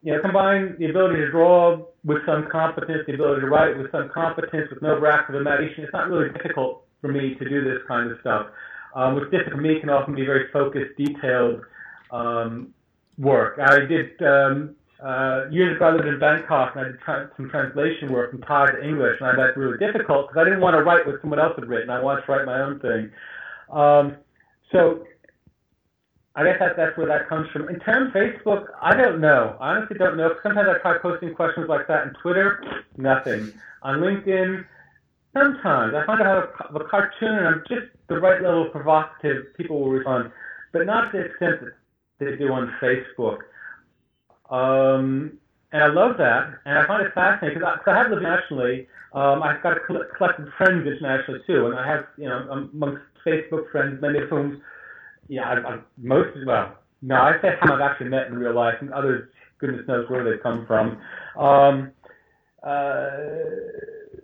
you know, combine the ability to draw with some competence, the ability to write with some competence, with no of imagination. It's not really difficult for me to do this kind of stuff. Um, what's difficult for me can often be very focused, detailed um, work. I did um, uh, years ago. I lived in Bangkok, and I did tra- some translation work from Thai to English, and I found really difficult because I didn't want to write what someone else had written. I wanted to write my own thing. Um, so I guess that, that's where that comes from. In terms of Facebook, I don't know. I honestly don't know. Sometimes I try posting questions like that on Twitter, nothing. On LinkedIn, sometimes I find I have a, a cartoon and I'm just the right level of provocative, people will respond, but not to the extent that they do on Facebook. Um, and I love that, and I find it fascinating because I, I, have lived nationally. Um, I've got a collected friends internationally too, and I have, you know, amongst Facebook friends, many of whom yeah, I, I, most well, no, I say some I've actually met in real life, and others, goodness knows where they've come from. Um, uh,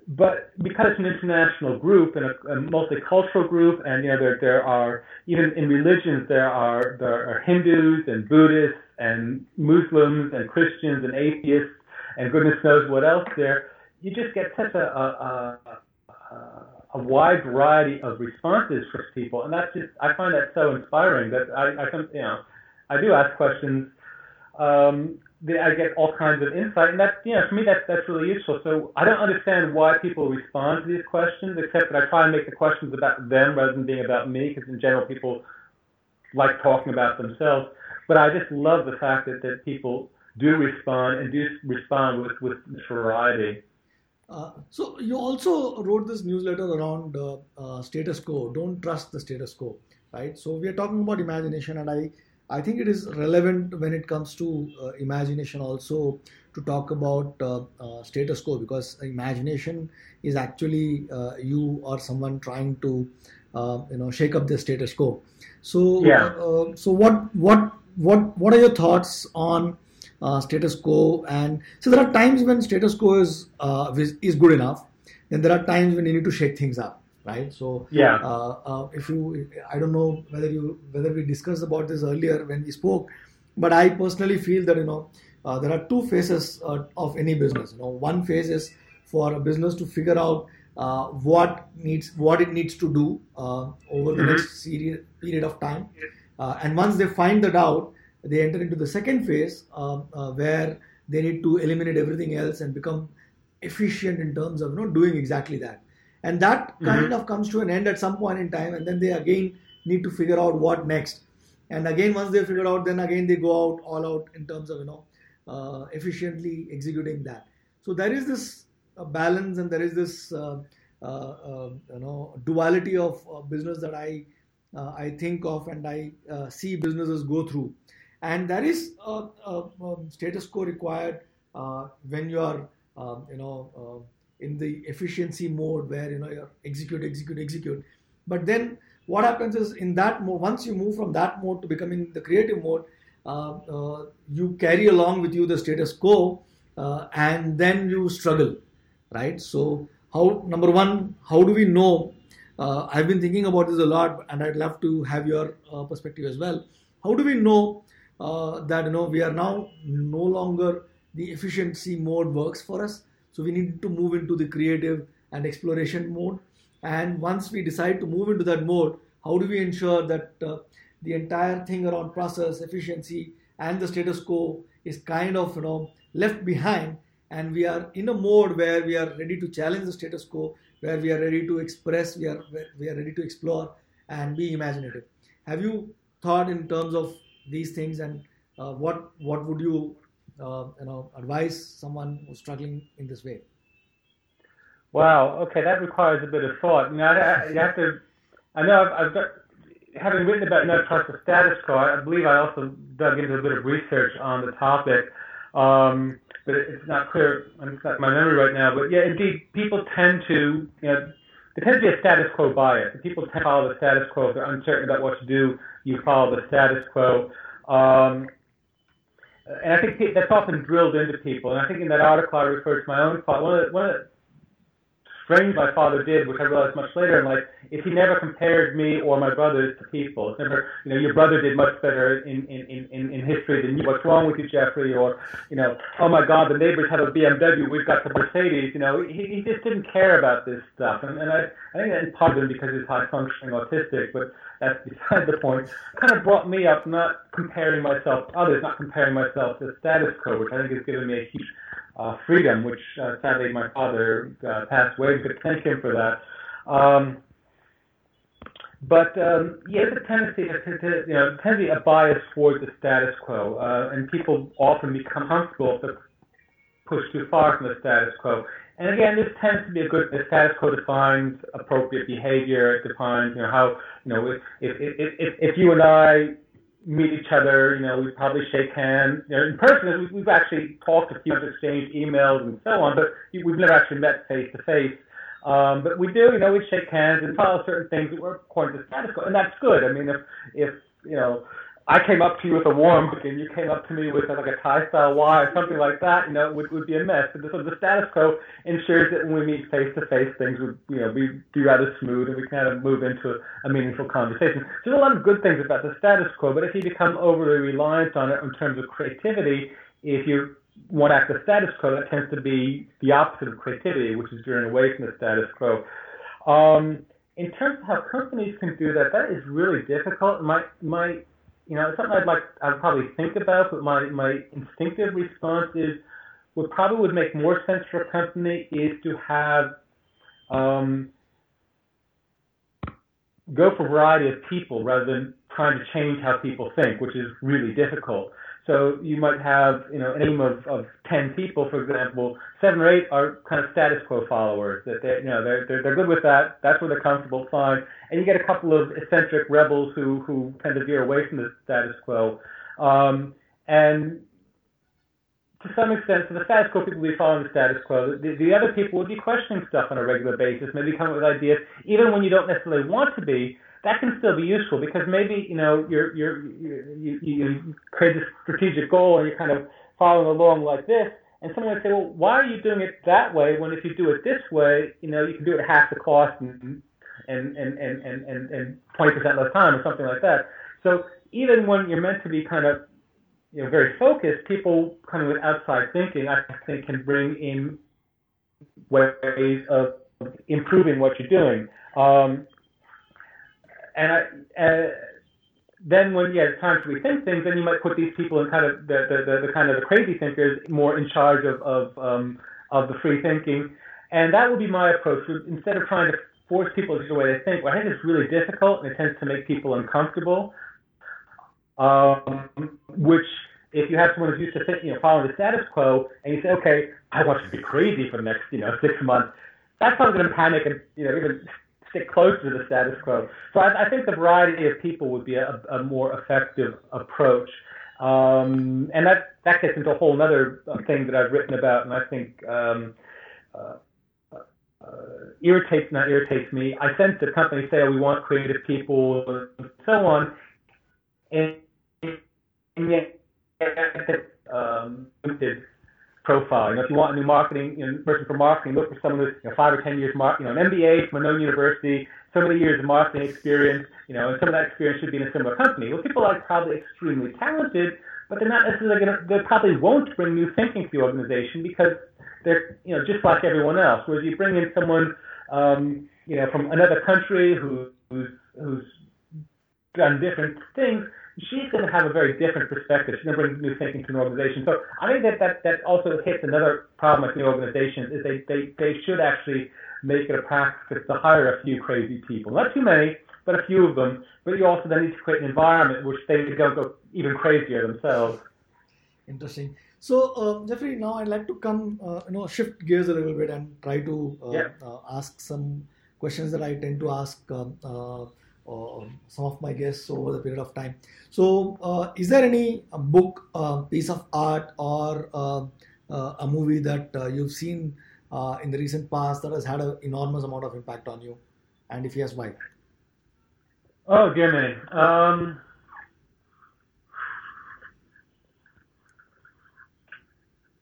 but because it's an international group and a, a, multicultural group, and you know there there are even in religions there are there are Hindus and Buddhists and Muslims and Christians and atheists and goodness knows what else there. You just get such a, a, a a wide variety of responses from people, and that's just I find that so inspiring that I, I come you know I do ask questions. Um, I get all kinds of insight, and that's you know for me that's that's really useful. So I don't understand why people respond to these questions, except that I try and make the questions about them rather than being about me, because in general people like talking about themselves. But I just love the fact that that people do respond and do respond with with variety.
Uh, so you also wrote this newsletter around uh, uh, status quo. Don't trust the status quo, right? So we are talking about imagination, and I I think it is relevant when it comes to uh, imagination also to talk about uh, status quo because imagination is actually you or someone trying to you know shake up the status quo. So
yeah.
so what what what what are your thoughts on uh, status quo. And so there are times when status quo is uh, is good enough. Then there are times when you need to shake things up, right? So
yeah,
uh, uh if you, I don't know whether you whether we discussed about this earlier when we spoke, but I personally feel that you know uh, there are two phases uh, of any business. You know, one phase is for a business to figure out what needs what it needs to do over the mm-hmm. next period period of time, and once they find that out they enter into the second phase uh, uh, where they need to eliminate everything else and become efficient in terms of you know doing exactly that and that mm-hmm. kind of comes to an end at some point in time and then they again need to figure out what next. And again once they figure out then again they go out all out in terms of you know uh, efficiently executing that. So there is this uh, balance and there is this uh, uh you know duality of business that i i think of and i see businesses go through. And there is a, a, a status quo required uh, when you are um, you know uh, in the efficiency mode where you know you execute execute execute. But then what happens is in that mode once you move from that mode to becoming the creative mode uh, uh you carry along with you the status quo uh, and then you struggle right? So how number one how do we know? Uh, i've been thinking about this a lot and i'd love to have your perspective as well. How do we know uh, that you know we are now no longer the efficiency mode works for us so we need to move into the creative and exploration mode. And once we decide to move into that mode how do we ensure that uh, the entire thing around process efficiency and the status quo is kind of you know left behind? And we are in a mode where we are ready to challenge the status quo where we are ready to express we are we are ready to explore and be imaginative. Have you thought in terms of these things and uh, what what would you uh, you know advise someone who's struggling in this way
wow okay that requires a bit of thought now you have to i know i've, I've got having written about no trust the status quo i believe i also dug into a bit of research on the topic um, but it's not clear it's not my memory right now but yeah indeed people tend to you know there tends to be a status quo bias. People tend to follow the status quo. If they're uncertain about what to do, you follow the status quo. Um, and I think that's often drilled into people. And I think in that article I referred to my own father. One of the, one of the strange my father did, which I realized much later in life, is he never compared me or my brothers to people. It's never, you know, your brother did much better in, in, in, in history than you. What's wrong with you, Jeffrey? Or, you know, oh my God, the neighbors have a BMW, we've got the Mercedes. You know, he, he just didn't care about this stuff. And, and I, I think that's part of it because he's high functioning autistic, but that's beside the point. kind of brought me up not comparing myself to others, not comparing myself to the status quo, which I think has given me a huge uh, freedom, which uh, sadly my father uh, passed away. But thank him for that. Um, But um, yeah, there's a tendency you know, tends a bias towards the status quo, uh, and people often become comfortable if they're pushed too far from the status quo. And again, this tends to be a good. The status quo defines appropriate behavior. It defines, you know, how, you know, if if if, if you and I meet each other, you know, we probably shake hands. You know, in person, we've actually talked a few, exchanged emails and so on, but we've never actually met face to face. Um, but we do, you know, we shake hands and follow certain things that were according to status quo, and that's good. I mean, if if you know, I came up to you with a warm book and you came up to me with a, like a Thai style wai or something like that, you know, it would, would be a mess. But so the status quo ensures that when we meet face to face, things would, you know, be, be rather smooth and we can kind of move into a meaningful conversation. So there's a lot of good things about the status quo, but if you become overly reliant on it in terms of creativity, if you one act the status quo, that tends to be the opposite of creativity, which is veering away from the status quo. Um, in terms of how companies can do that, that is really difficult. My my you know, something I'd like I'd probably think about, but my my instinctive response is what probably would make more sense for a company is to have um, go for a variety of people rather than trying to change how people think, which is really difficult. So you might have, you know, an aim of, of 10 people, for example, seven or eight are kind of status quo followers. That they, you know, they're, they're, they're good with that. That's where they're comfortable, fine. And you get a couple of eccentric rebels who, who tend to veer away from the status quo. Um, and to some extent, so the status quo people will be following the status quo. The, the other people would be questioning stuff on a regular basis, maybe coming up with ideas, even when you don't necessarily want to be, that can still be useful because maybe you know you're you're you, you create this strategic goal and you're kind of following along like this, and someone would say, well, why are you doing it that way when if you do it this way, you know, you can do it at half the cost and and and and and and twenty percent less time or something like that. So even when you're meant to be kind of you know very focused, people kind of with outside thinking, I think, can bring in ways of improving what you're doing. Um, and I, uh, then when you have time to rethink things, then you might put these people in kind of the, the, the, the kind of the crazy thinkers more in charge of of, um, of the free thinking, and that would be my approach. Instead of trying to force people to the way they think, well, I think it's really difficult and it tends to make people uncomfortable. Um, which, if you have someone who's used to think, you know, following the status quo, and you say, okay, I want you to be crazy for the next, you know, six months, that's not going to panic and you know even stick closer to the status quo. So I, I think the variety of people would be a, a more effective approach. Um, and that, that gets into a whole other thing that I've written about, and I think um, uh, uh, irritates, not irritates me. I sense the company say, oh, we want creative people, and so on. And, and yet, um, profile. You know, if you want a new marketing you know, person for marketing, look for someone with you know, five or ten years, mar- you know, an MBA from a known university, so many years of marketing experience. You know, and some of that experience should be in a similar company. Well, people are probably extremely talented, but they're not necessarily going to. They probably won't bring new thinking to the organization because they're you know just like everyone else. Whereas you bring in someone um, you know from another country who, who's who's done different things she's going to have a very different perspective. She's going to bring new thinking to an organization. So I think that that, that also hits another problem with the organizations is they, they, they should actually make it a practice to hire a few crazy people. Not too many, but a few of them. But you also then need to create an environment which they don't go even crazier themselves.
Interesting. So uh, Jeffrey, now I'd like to come, uh, you know, shift gears a little bit and try to uh,
yeah.
Uh, ask some questions that I tend to ask um, uh, some of my guests over the period of time. So, uh, is there any uh, book, piece of art, or a movie that you've seen in the recent past that has had an enormous amount of impact on you? And if yes, why?
Oh, dear me. Um,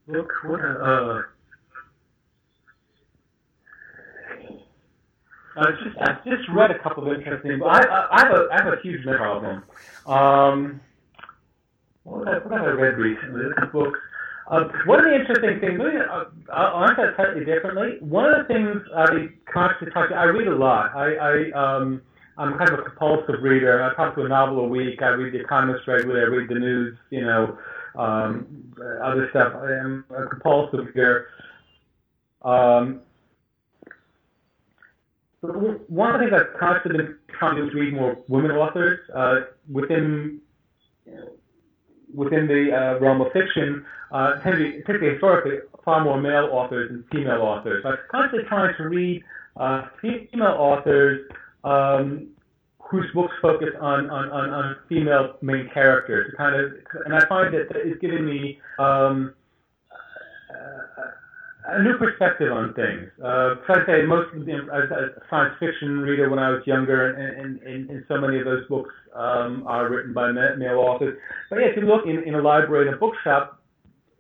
look, what a, uh, I just I just read a couple of interesting. I, I, I have a I have a huge memory problem. Um, what have, I, what have I read recently? A couple books. Uh, one of the interesting things, maybe uh, I'll answer that slightly differently. One of the things I constantly talk to, I read a lot. I, I um, I'm kind of a compulsive reader. I talk to a novel a week. I read The Economist regularly. I read the news. You know, um, other stuff. I am a compulsive reader. Um, one of the things I've constantly been trying to read more women authors uh, within within the uh, realm of fiction. Uh, tend to particularly historically, far more male authors than female authors. So I'm constantly trying to read uh, female authors um, whose books focus on, on, on, on female main characters. Kind of, and I find that it's giving me um, a new perspective on things. Uh, I say most you know, as a science fiction reader when I was younger, and, and, and so many of those books um, are written by male authors. But yeah, if you look in, in a library and a bookshop,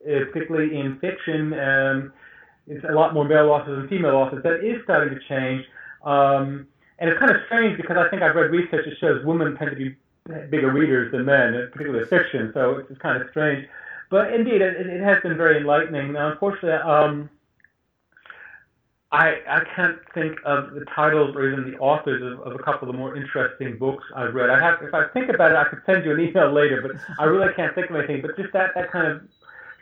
uh, particularly in fiction, um, it's a lot more male authors than female authors. That is starting to change. Um, and it's kind of strange because I think I've read research that shows women tend to be bigger readers than men, particularly fiction. So it's kind of strange. But indeed, it, it has been very enlightening. Now, unfortunately, um, I, I can't think of the titles or even the authors of, of a couple of the more interesting books I've read. I have, if I think about it, I could send you an email later, but I really can't think of anything. But just that, that kind of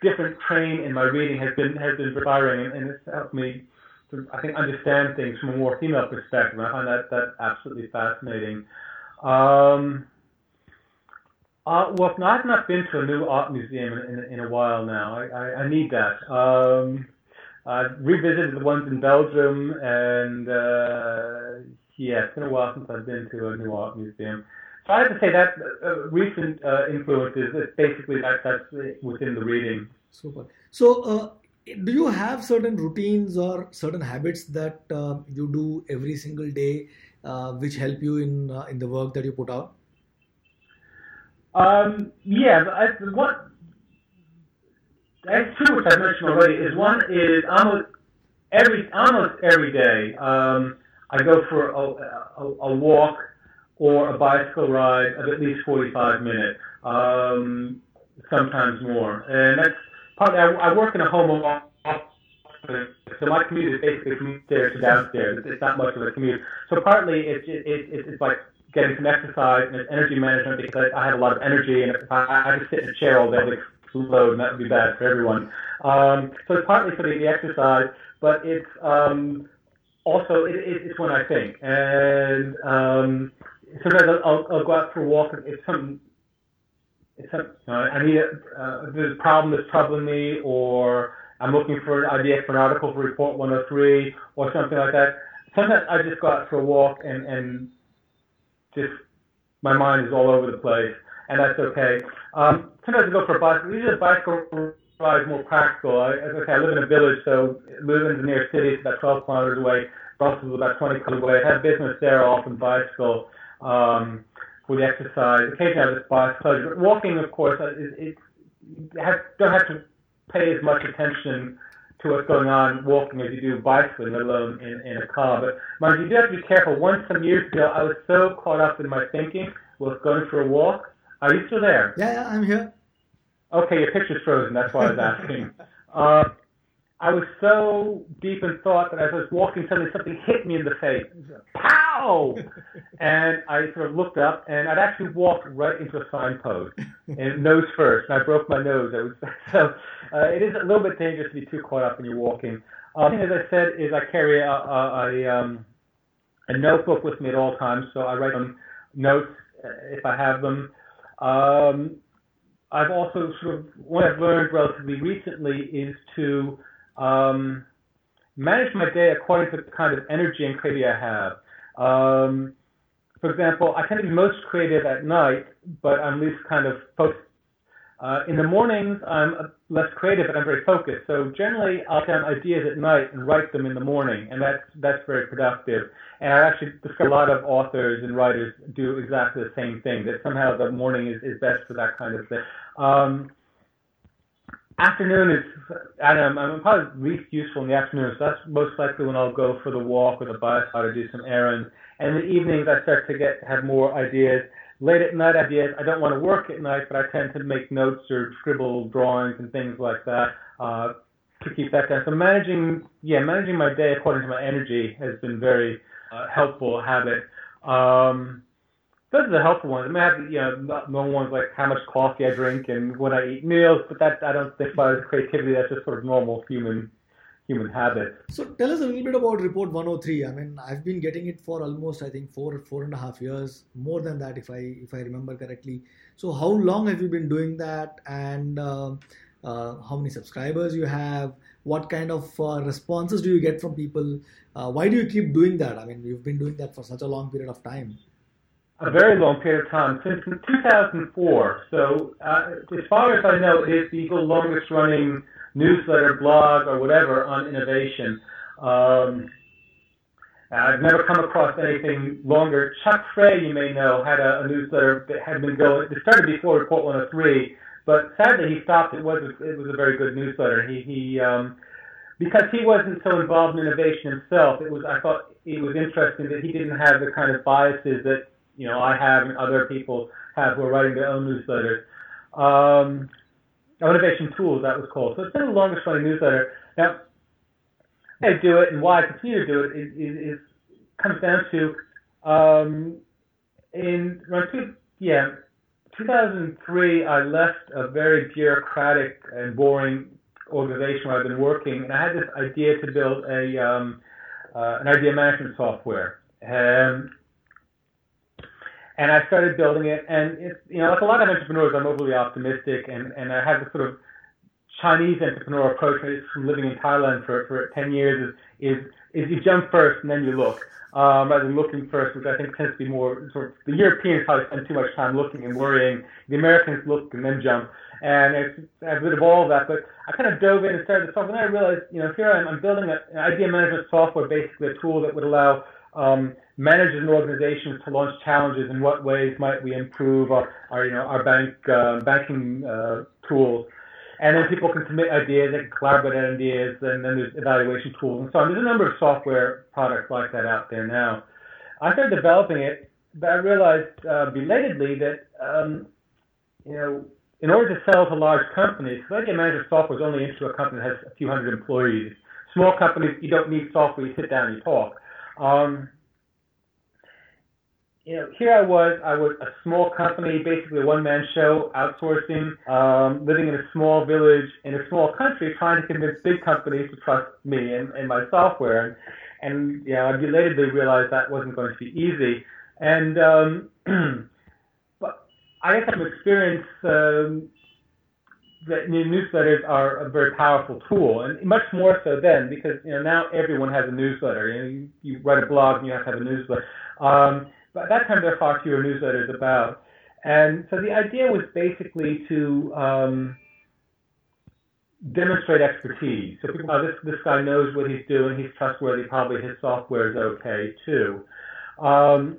different train in my reading has been has been inspiring, and, and it's helped me to, I think, understand things from a more female perspective. I find that that absolutely fascinating. Um, uh, well, I've not been to a new art museum in, in, in a while now. I, I, I need that. Um, I revisited the ones in Belgium, and uh, yeah, it's been a while since I've been to a new art museum. So I have to say that uh, recent uh, influences, is basically that, that's within the reading.
Super. So, uh, do you have certain routines or certain habits that uh, you do every single day, uh, which help you in uh, in the work that you put out?
Um, yeah, I, what that's two which I mentioned already. Is one is almost every almost every day um, I go for a, a, a walk or a bicycle ride of at least 45 minutes, um, sometimes more, and that's partly I, I work in a home office. So my commute is basically from upstairs to downstairs. It's not much of a commute. So partly it's it, it, it's like getting some exercise and it's energy management because I have a lot of energy and if I, I just sit in a chair all day, Explode and that would be bad for everyone. Um, so it's partly for the, exercise, but it's um, also it, it, it's when I think. And um, sometimes I'll, I'll go out for a walk if something if some, uh, I need a, uh, there's a problem that's troubling me, or I'm looking for an idea for an article for Report 103 or something like that. Sometimes I just go out for a walk and, and just my mind is all over the place, and that's okay. Um, sometimes I go for a bicycle. Usually a bicycle ride is more practical. I, as I say, I live in a village, so in the near city. It's about 12 kilometers away. Brussels is about 20 kilometers away. I have business there, often bicycle um, for the exercise. Occasionally I have this bicycle. But walking, of course, is, is, has, don't have to pay as much attention to what's going on walking as you do bicycling, let alone in, in a car. But mind you, do have to be careful. Once some years ago, I was so caught up in my thinking was going for a walk. Are you still there?
Yeah, yeah, I'm here.
Okay, your picture's frozen. That's why I was asking. uh, I was so deep in thought that as I was walking, suddenly something hit me in the face. Pow! and I sort of looked up, and I'd actually walked right into a signpost, and nose first, and I broke my nose. I was, *laughs* so uh, it is a little bit dangerous to be too caught up when you're walking. Uh, as I said, is I carry a, a, a, um, a notebook with me at all times, so I write on notes uh, if I have them. Um, I've also sort of what I've learned relatively recently is to um, manage my day according to the kind of energy and creativity I have. Um, for example, I tend to be most creative at night, but I'm least kind of focused. Uh, in the mornings, I'm less creative, but I'm very focused. So generally, I'll get ideas at night and write them in the morning, and that's that's very productive. And I actually a lot of authors and writers do exactly the same thing. That somehow the morning is, is best for that kind of thing. Um, afternoon is don't I'm probably least useful in the afternoon, so that's most likely when I'll go for the walk or the bike or do some errands. And in the evenings I start to get have more ideas. Late at night ideas. I don't want to work at night, but I tend to make notes or scribble drawings and things like that uh, to keep that down. So managing, yeah, managing my day according to my energy has been very uh, helpful habit. Um, those are the helpful ones. I mean, I have, you know, not known ones like how much coffee I drink and when I eat meals, but that I don't think about creativity. That's just sort of normal human human habits.
So tell us a little bit about Report 103. I mean, I've been getting it for almost, I think, four four and a half years, more than that, if I if I remember correctly. So how long have you been doing that, and uh, uh, how many subscribers you have? What kind of uh, responses do you get from people? Uh, why do you keep doing that? I mean, you've been doing that for such a long period of time.
A very long period of time, since 2004. So, uh, as far as I know, it is the longest running newsletter, blog, or whatever on innovation. Um, I've never come across anything longer. Chuck Frey, you may know, had a, a newsletter that had been going. It started before Report 103, but sadly he stopped. It was a, it was a very good newsletter. He he um, because he wasn't so involved in innovation himself. It was I thought it was interesting that he didn't have the kind of biases that you know I have and other people have who are writing their own newsletters. Um, Innovation Tools, that was called. So it's been the longest running newsletter. Now, I do it and why I continue to do it is, comes down to um, in around two, yeah, 2003, I left a very bureaucratic and boring organization where I've been working, and I had this idea to build a um, uh, an idea management software. Um, and I started building it. And it's, you know, like a lot of entrepreneurs, I'm overly optimistic, and and I have this sort of Chinese entrepreneur approach from living in Thailand for for 10 years is is is you jump first and then you look. Um, rather than looking first, which I think tends to be more sort of the Europeans probably spend too much time looking and worrying. The Americans look and then jump, and it's, a bit of all of that. But I kind of dove in and started the software, and I realized, you know, here I'm, I'm building an idea management software, basically a tool that would allow um, managers and organizations to launch challenges. In what ways might we improve our, our you know, our bank uh, banking uh, tools? And then people can submit ideas, they can collaborate on ideas, and then there's evaluation tools and so on. There's a number of software products like that out there now. I started developing it, but I realized uh, belatedly that um, you know in order to sell to large companies, idea management software is only into a company that has a few hundred employees. Small companies, you don't need software, you sit down and you talk. Um, you know, here I was, I was a small company, basically a one-man show, outsourcing, um, living in a small village in a small country, trying to convince big companies to trust me and, and my software. And, and, you know, I belatedly realized that wasn't going to be easy. And, um, *clears throat* but I guess from experience, um, that newsletters are a very powerful tool, and much more so then because you know now everyone has a newsletter. You know, you, you write a blog and you have to have a newsletter. Um, but at that time, there are far fewer newsletters about. And so the idea was basically to um, demonstrate expertise. So people, oh, this this guy knows what he's doing. He's trustworthy. Probably his software is okay too. Um,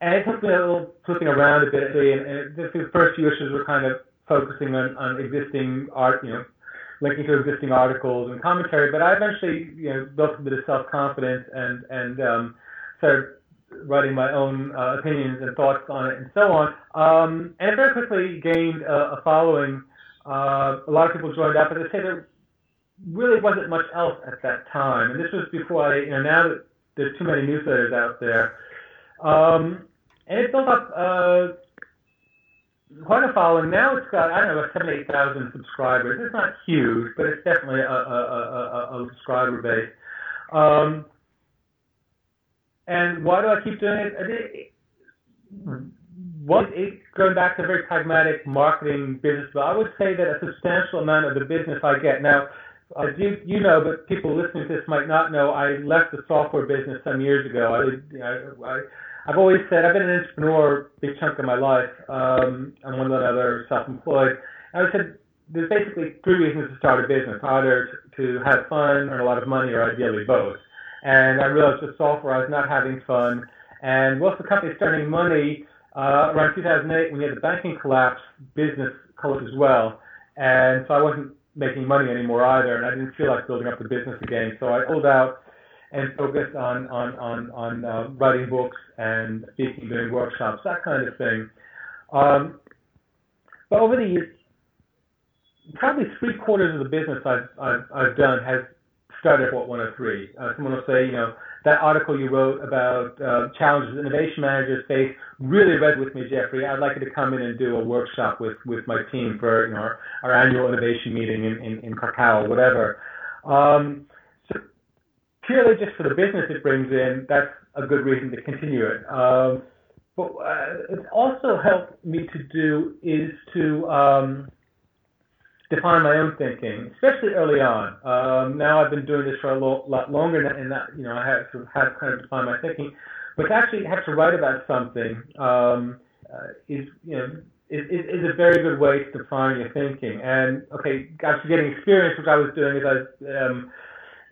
and it took me a little flipping around a bit. And, and the first few issues were kind of focusing on, on existing art, you know, linking to existing articles and commentary. But I eventually, you know, built a bit of self confidence and and um, started writing my own uh, opinions and thoughts on it and so on. Um, and it very quickly gained a, a following. Uh, a lot of people joined up, but they say there really wasn't much else at that time. And this was before I, you know, now that there's too many newsletters out there. Um, and it built up uh, quite a following. Now it's got, I don't know, 7, 8,000 subscribers. It's not huge, but it's definitely a, a, a, a subscriber base. Um, and why do I keep doing it? What it, going back to very pragmatic marketing business, but I would say that a substantial amount of the business I get now, as you, you know, but people listening to this might not know, I left the software business some years ago. I, know, I, I've always said I've been an entrepreneur a big chunk of my life. Um, I'm one another self-employed. And I said there's basically three reasons to start a business: either to, have fun, earn a lot of money, or ideally both and I realized with software I was not having fun. And whilst the company started earning money, uh, around 2008, when we had the banking collapse, business collapsed as well. And so I wasn't making money anymore either, and I didn't feel like building up the business again. So I pulled out and focused on on on on uh, writing books and speaking, doing workshops, that kind of thing. Um, but over the years, probably three quarters of the business I've I've, I've done has started at what 103. Uh, someone will say, you know, that article you wrote about uh, challenges innovation managers face really read with me, Jeffrey. I'd like you to come in and do a workshop with, with my team for you know our, our annual innovation meeting in, in, in Krakow, whatever. Um, purely just for the business it brings in, that's a good reason to continue it. Um, but uh, also helped me to do is to um, define my own thinking, especially early on. Um, now I've been doing this for a lo- lot longer, and that you know I have to have kind of defined my thinking. But to actually have to write about something um, uh, is you know is, is, a very good way to define your thinking. And okay, after getting experience, what I was doing is I was um,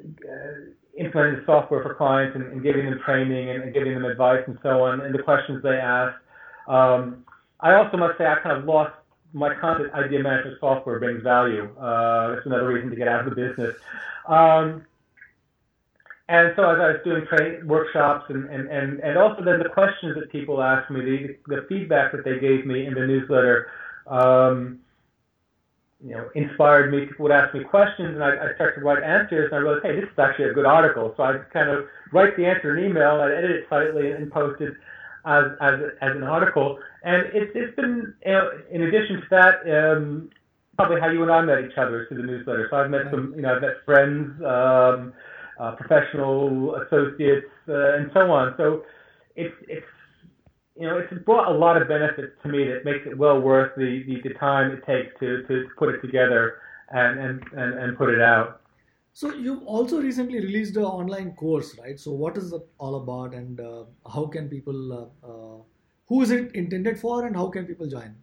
uh, implementing software for clients and, and giving them training and, and, giving them advice and so on, and the questions they ask. Um, I also must say I kind of lost my content idea management software brings value. Uh, that's another reason to get out of the business. Um, and so as I was doing training workshops and, and, and, and also then the questions that people asked me, the, the feedback that they gave me in the newsletter, um, you know, inspired me. People would ask me questions, and I, I started to write answers. And I realized, hey, this is actually a good article. So I kind of write the answer in email, I edit it slightly, and post it as as as an article. And it's it's been you know, in addition to that, um, probably how you and I met each other through the newsletter. So I've met some, you know, I've met friends, um, uh, professional associates, uh, and so on. So it's it's you know, it's brought a lot of benefits to me that makes it well worth the, the, the time it takes to, to put it together and, and, and, and put it out.
So you've also recently released an online course, right? So what is it all about, and uh, how can people, uh, uh, who is it intended for, and how can people join?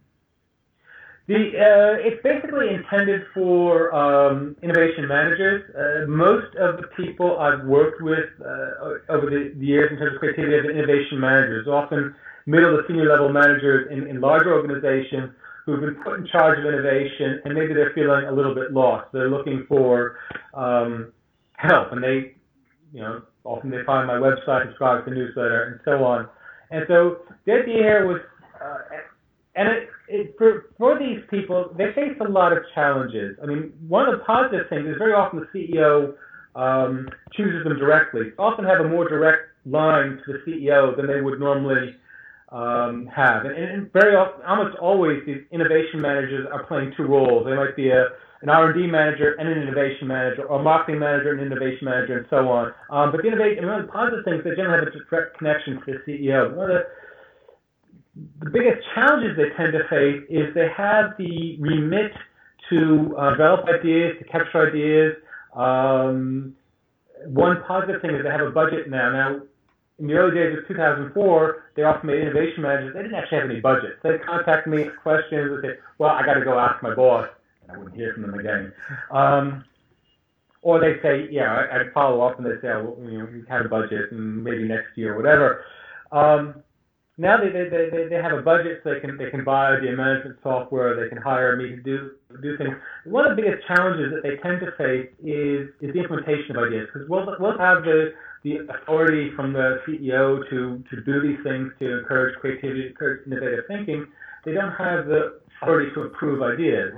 The uh, it's basically intended for um, innovation managers. Uh, most of the people I've worked with uh, over the, the, years in terms of creativity have been innovation managers. Often middle to senior level managers in, in larger organizations who've been put in charge of innovation and maybe they're feeling a little bit lost. They're looking for um, help and they, you know, often they find my website, subscribe to the newsletter, and so on. And so the idea here was, uh, and it, it, for, for these people, they face a lot of challenges. I mean, one of the positive things is very often the CEO um, chooses them directly. Often have a more direct line to the CEO than they would normally um, have. And, and very often, almost always, these innovation managers are playing two roles. They might be a an R&D manager and an innovation manager, or a marketing manager and an innovation manager, and so on. Um, but the innovation, one of the positive things, they generally have a direct connection to the CEO. One of the, the biggest challenges they tend to face is they have the remit to uh, develop ideas, to capture ideas. Um, one positive thing is they have a budget now. Now, in the early days of 2004, they often made innovation managers. They didn't actually have any budget. They'd contact me, questions, they say, well, I got to go ask my boss. And I wouldn't hear from them again. Um, or they say, yeah, I'd follow up and they say, oh, well, you know, we had a budget and maybe next year or whatever. Um, now they, they, they, they have a budget so they can, they can buy the management software, they can hire me to do, do things. One of the biggest challenges that they tend to face is, is the implementation of ideas because we'll, we'll have the, the authority from the CEO to, to do these things, to encourage creativity, encourage innovative thinking. They don't have the authority to approve ideas.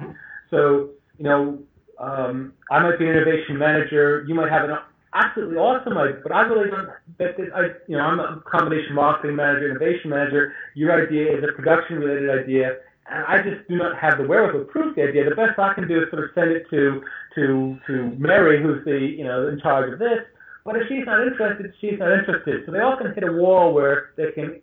So, you know, um, I might be an innovation manager. You might have an absolutely awesome idea, but I really don't. That, that I, you know, I'm a combination marketing manager, innovation manager. Your idea is a production-related idea, and I just do not have the wherewithal to prove the idea. The best I can do is sort of send it to to to Mary, who's the you know in charge of this, but if she's not interested, she's not interested. So they often hit a wall where they can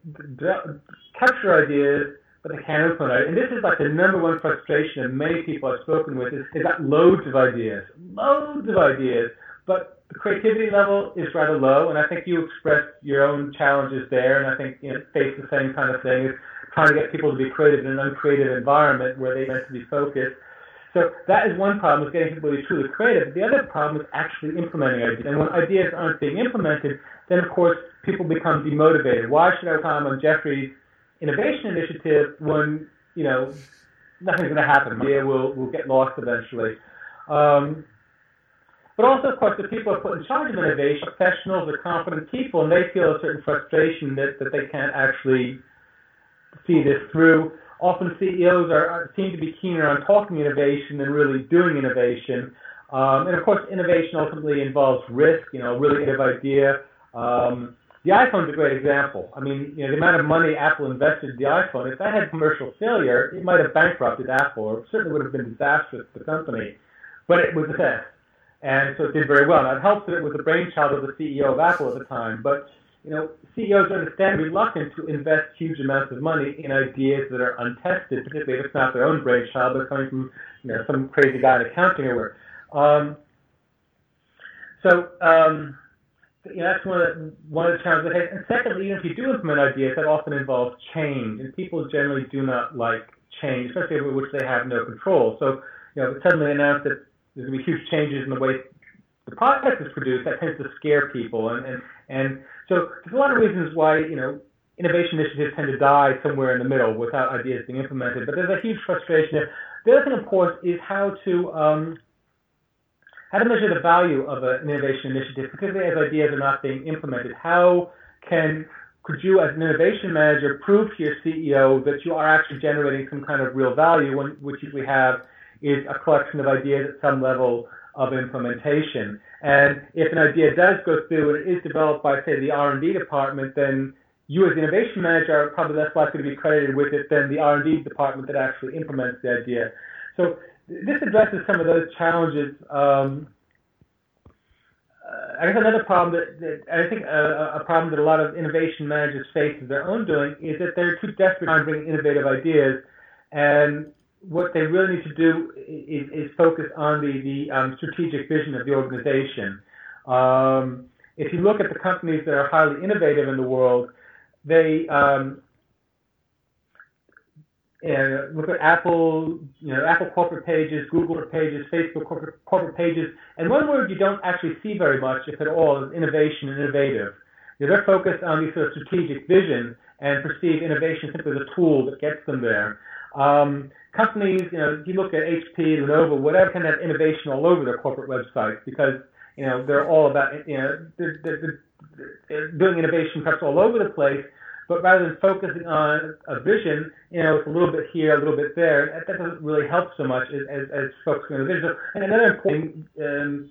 capture ideas, but they can't implement it. And this is like the number one frustration of many people I've spoken with is they got loads of ideas, loads of ideas, but the creativity level is rather low. And I think you expressed your own challenges there, and I think you know, face the same kind of thing is trying to get people to be creative in an uncreative environment where they meant to be focused. So that is one problem, is getting people to be truly creative. The other problem is actually implementing ideas. And when ideas aren't being implemented, then of course people become demotivated. Why should I come on Jeffrey's innovation initiative when, you know, nothing's going to happen? The idea will, will get lost eventually. Um, but also, of course, the people are put in charge of innovation, professionals are competent people, and they feel a certain frustration that, that they can't actually see this through often CEOs are, are, seem to be keener on talking innovation than really doing innovation. Um, and of course, innovation ultimately involves risk. You know, really innovative idea. Um, the iPhone is a great example. I mean, you know, the amount of money Apple invested in the iPhone, if that had commercial failure, it might have bankrupted Apple, or certainly would have been disastrous to the company. But it was a test. and so it did very well. Now it helps that it was the brainchild of the CEO of Apple at the time, but you know, CEOs are understand reluctant to invest huge amounts of money in ideas that are untested, particularly if it's not their own brainchild, but coming from you know some crazy guy in accounting or where. Um, so um, you know, that's one of the, one of the challenges. And secondly, even if you do implement ideas, that often involves change, and people generally do not like change, especially over which they have no control. So, you know, suddenly announce that there's going to be huge changes in the way the product is produced, that tends to scare people. And, and, and so there's a lot of reasons why, you know, innovation initiatives tend to die somewhere in the middle without ideas being implemented. But there's a huge frustration there. The other thing, of course, is how to um, how to measure the value of an innovation initiative, particularly as ideas are not being implemented. How can could you, as an innovation manager, prove to your CEO that you are actually generating some kind of real value when what we have is a collection of ideas at some level of implementation. And if an idea does go through and it is developed by, say, the R&D department, then you as the innovation manager are probably less likely to be credited with it than the R&D department that actually implements the idea. So this addresses some of those challenges. Um, uh, I guess another problem that, that I think a, a, problem that a lot of innovation managers face of their own doing is that they're too desperate to bring innovative ideas, and what they really need to do is, is focus on the, the um, strategic vision of the organization. Um, if you look at the companies that are highly innovative in the world, they um, uh, look at Apple, you know, Apple corporate pages, Google pages, Facebook corporate, corporate pages, and one word you don't actually see very much, if at all, is innovation and innovative. You know, they're focused on these sort of strategic vision and perceive innovation simply as a tool that gets them there. Um, companies, you know, if you look at HP, Lenovo, whatever, can have innovation all over their corporate websites because you know they're all about you know they're, they're, they're doing innovation perhaps all over the place, but rather than focusing on a vision, you know, it's a little bit here, a little bit there. That doesn't really help so much as, as, as focusing on the vision. And another important um,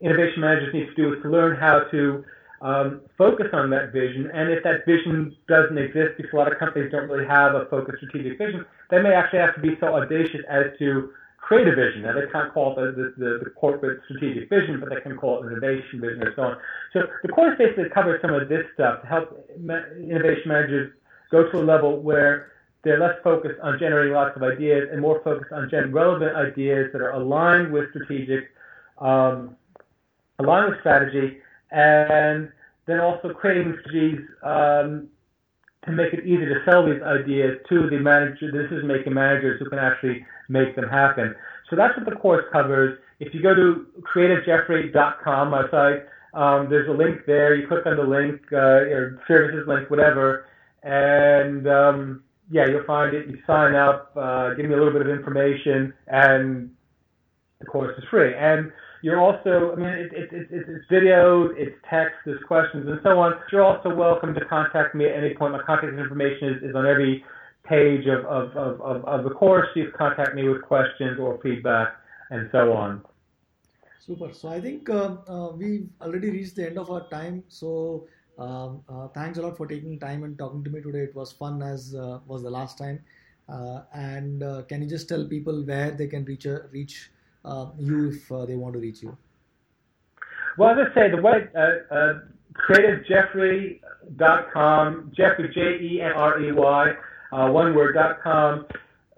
innovation managers need to do is to learn how to um, focus on that vision. And if that vision doesn't exist, because a lot of companies don't really have a focused strategic vision, they may actually have to be so audacious as to create a vision. Now, they can't call it the, the, the, corporate strategic vision, but they can call it innovation vision or so on. So the course basically covers some of this stuff to help innovation managers go to a level where they're less focused on generating lots of ideas and more focused on generating relevant ideas that are aligned with strategic, um, aligned with strategy, and then also creating strategies um, to make it easy to sell these ideas to the manager, the decision-making managers who can actually make them happen. So that's what the course covers. If you go to creativejeffrey.com, my site, um, there's a link there. You click on the link, uh, or services link, whatever, and um, yeah, you'll find it. You sign up, uh, give me a little bit of information, and the course is free. And you're also, I mean, it, it, it, it's videos, it's text, there's questions, and so on. You're also welcome to contact me at any point. My contact information is, is on every page of, of, of, of, of the course. You can contact me with questions or feedback and so on.
Super. So I think uh, uh, we've already reached the end of our time. So um, uh, thanks a lot for taking time and talking to me today. It was fun as uh, was the last time. Uh, and uh, can you just tell people where they can reach reach you if uh, they want to reach you?
Well, as I say, the web uh, uh, creativejeffrey.com, Jeffrey J E N R E Y, uh, one word dot com.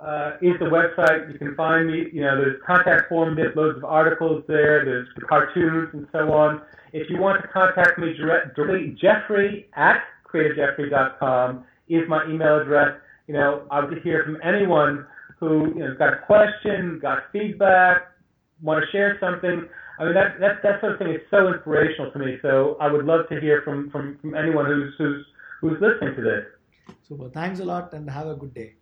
Uh, is the website. You can find me. You know, there's contact form. There's loads of articles there. There's cartoons and so on. If you want to contact me directly, Jeffrey at creativejeffrey.com is my email address. You know, I would hear from anyone who you know got a question, got feedback, want to share something. I mean, that, that, that sort of thing is so inspirational to me. So I would love to hear from, from, from anyone who's, who's, who's listening to this.
Super. Thanks a lot and have a good day.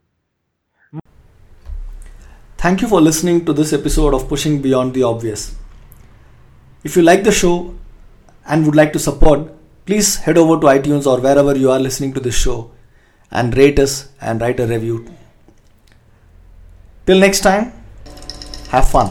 Thank you for listening to this episode of Pushing Beyond the Obvious. If you like the show and would like to support, please head over to iTunes or wherever you are listening to this show and rate us and write a review. Till next time, have fun.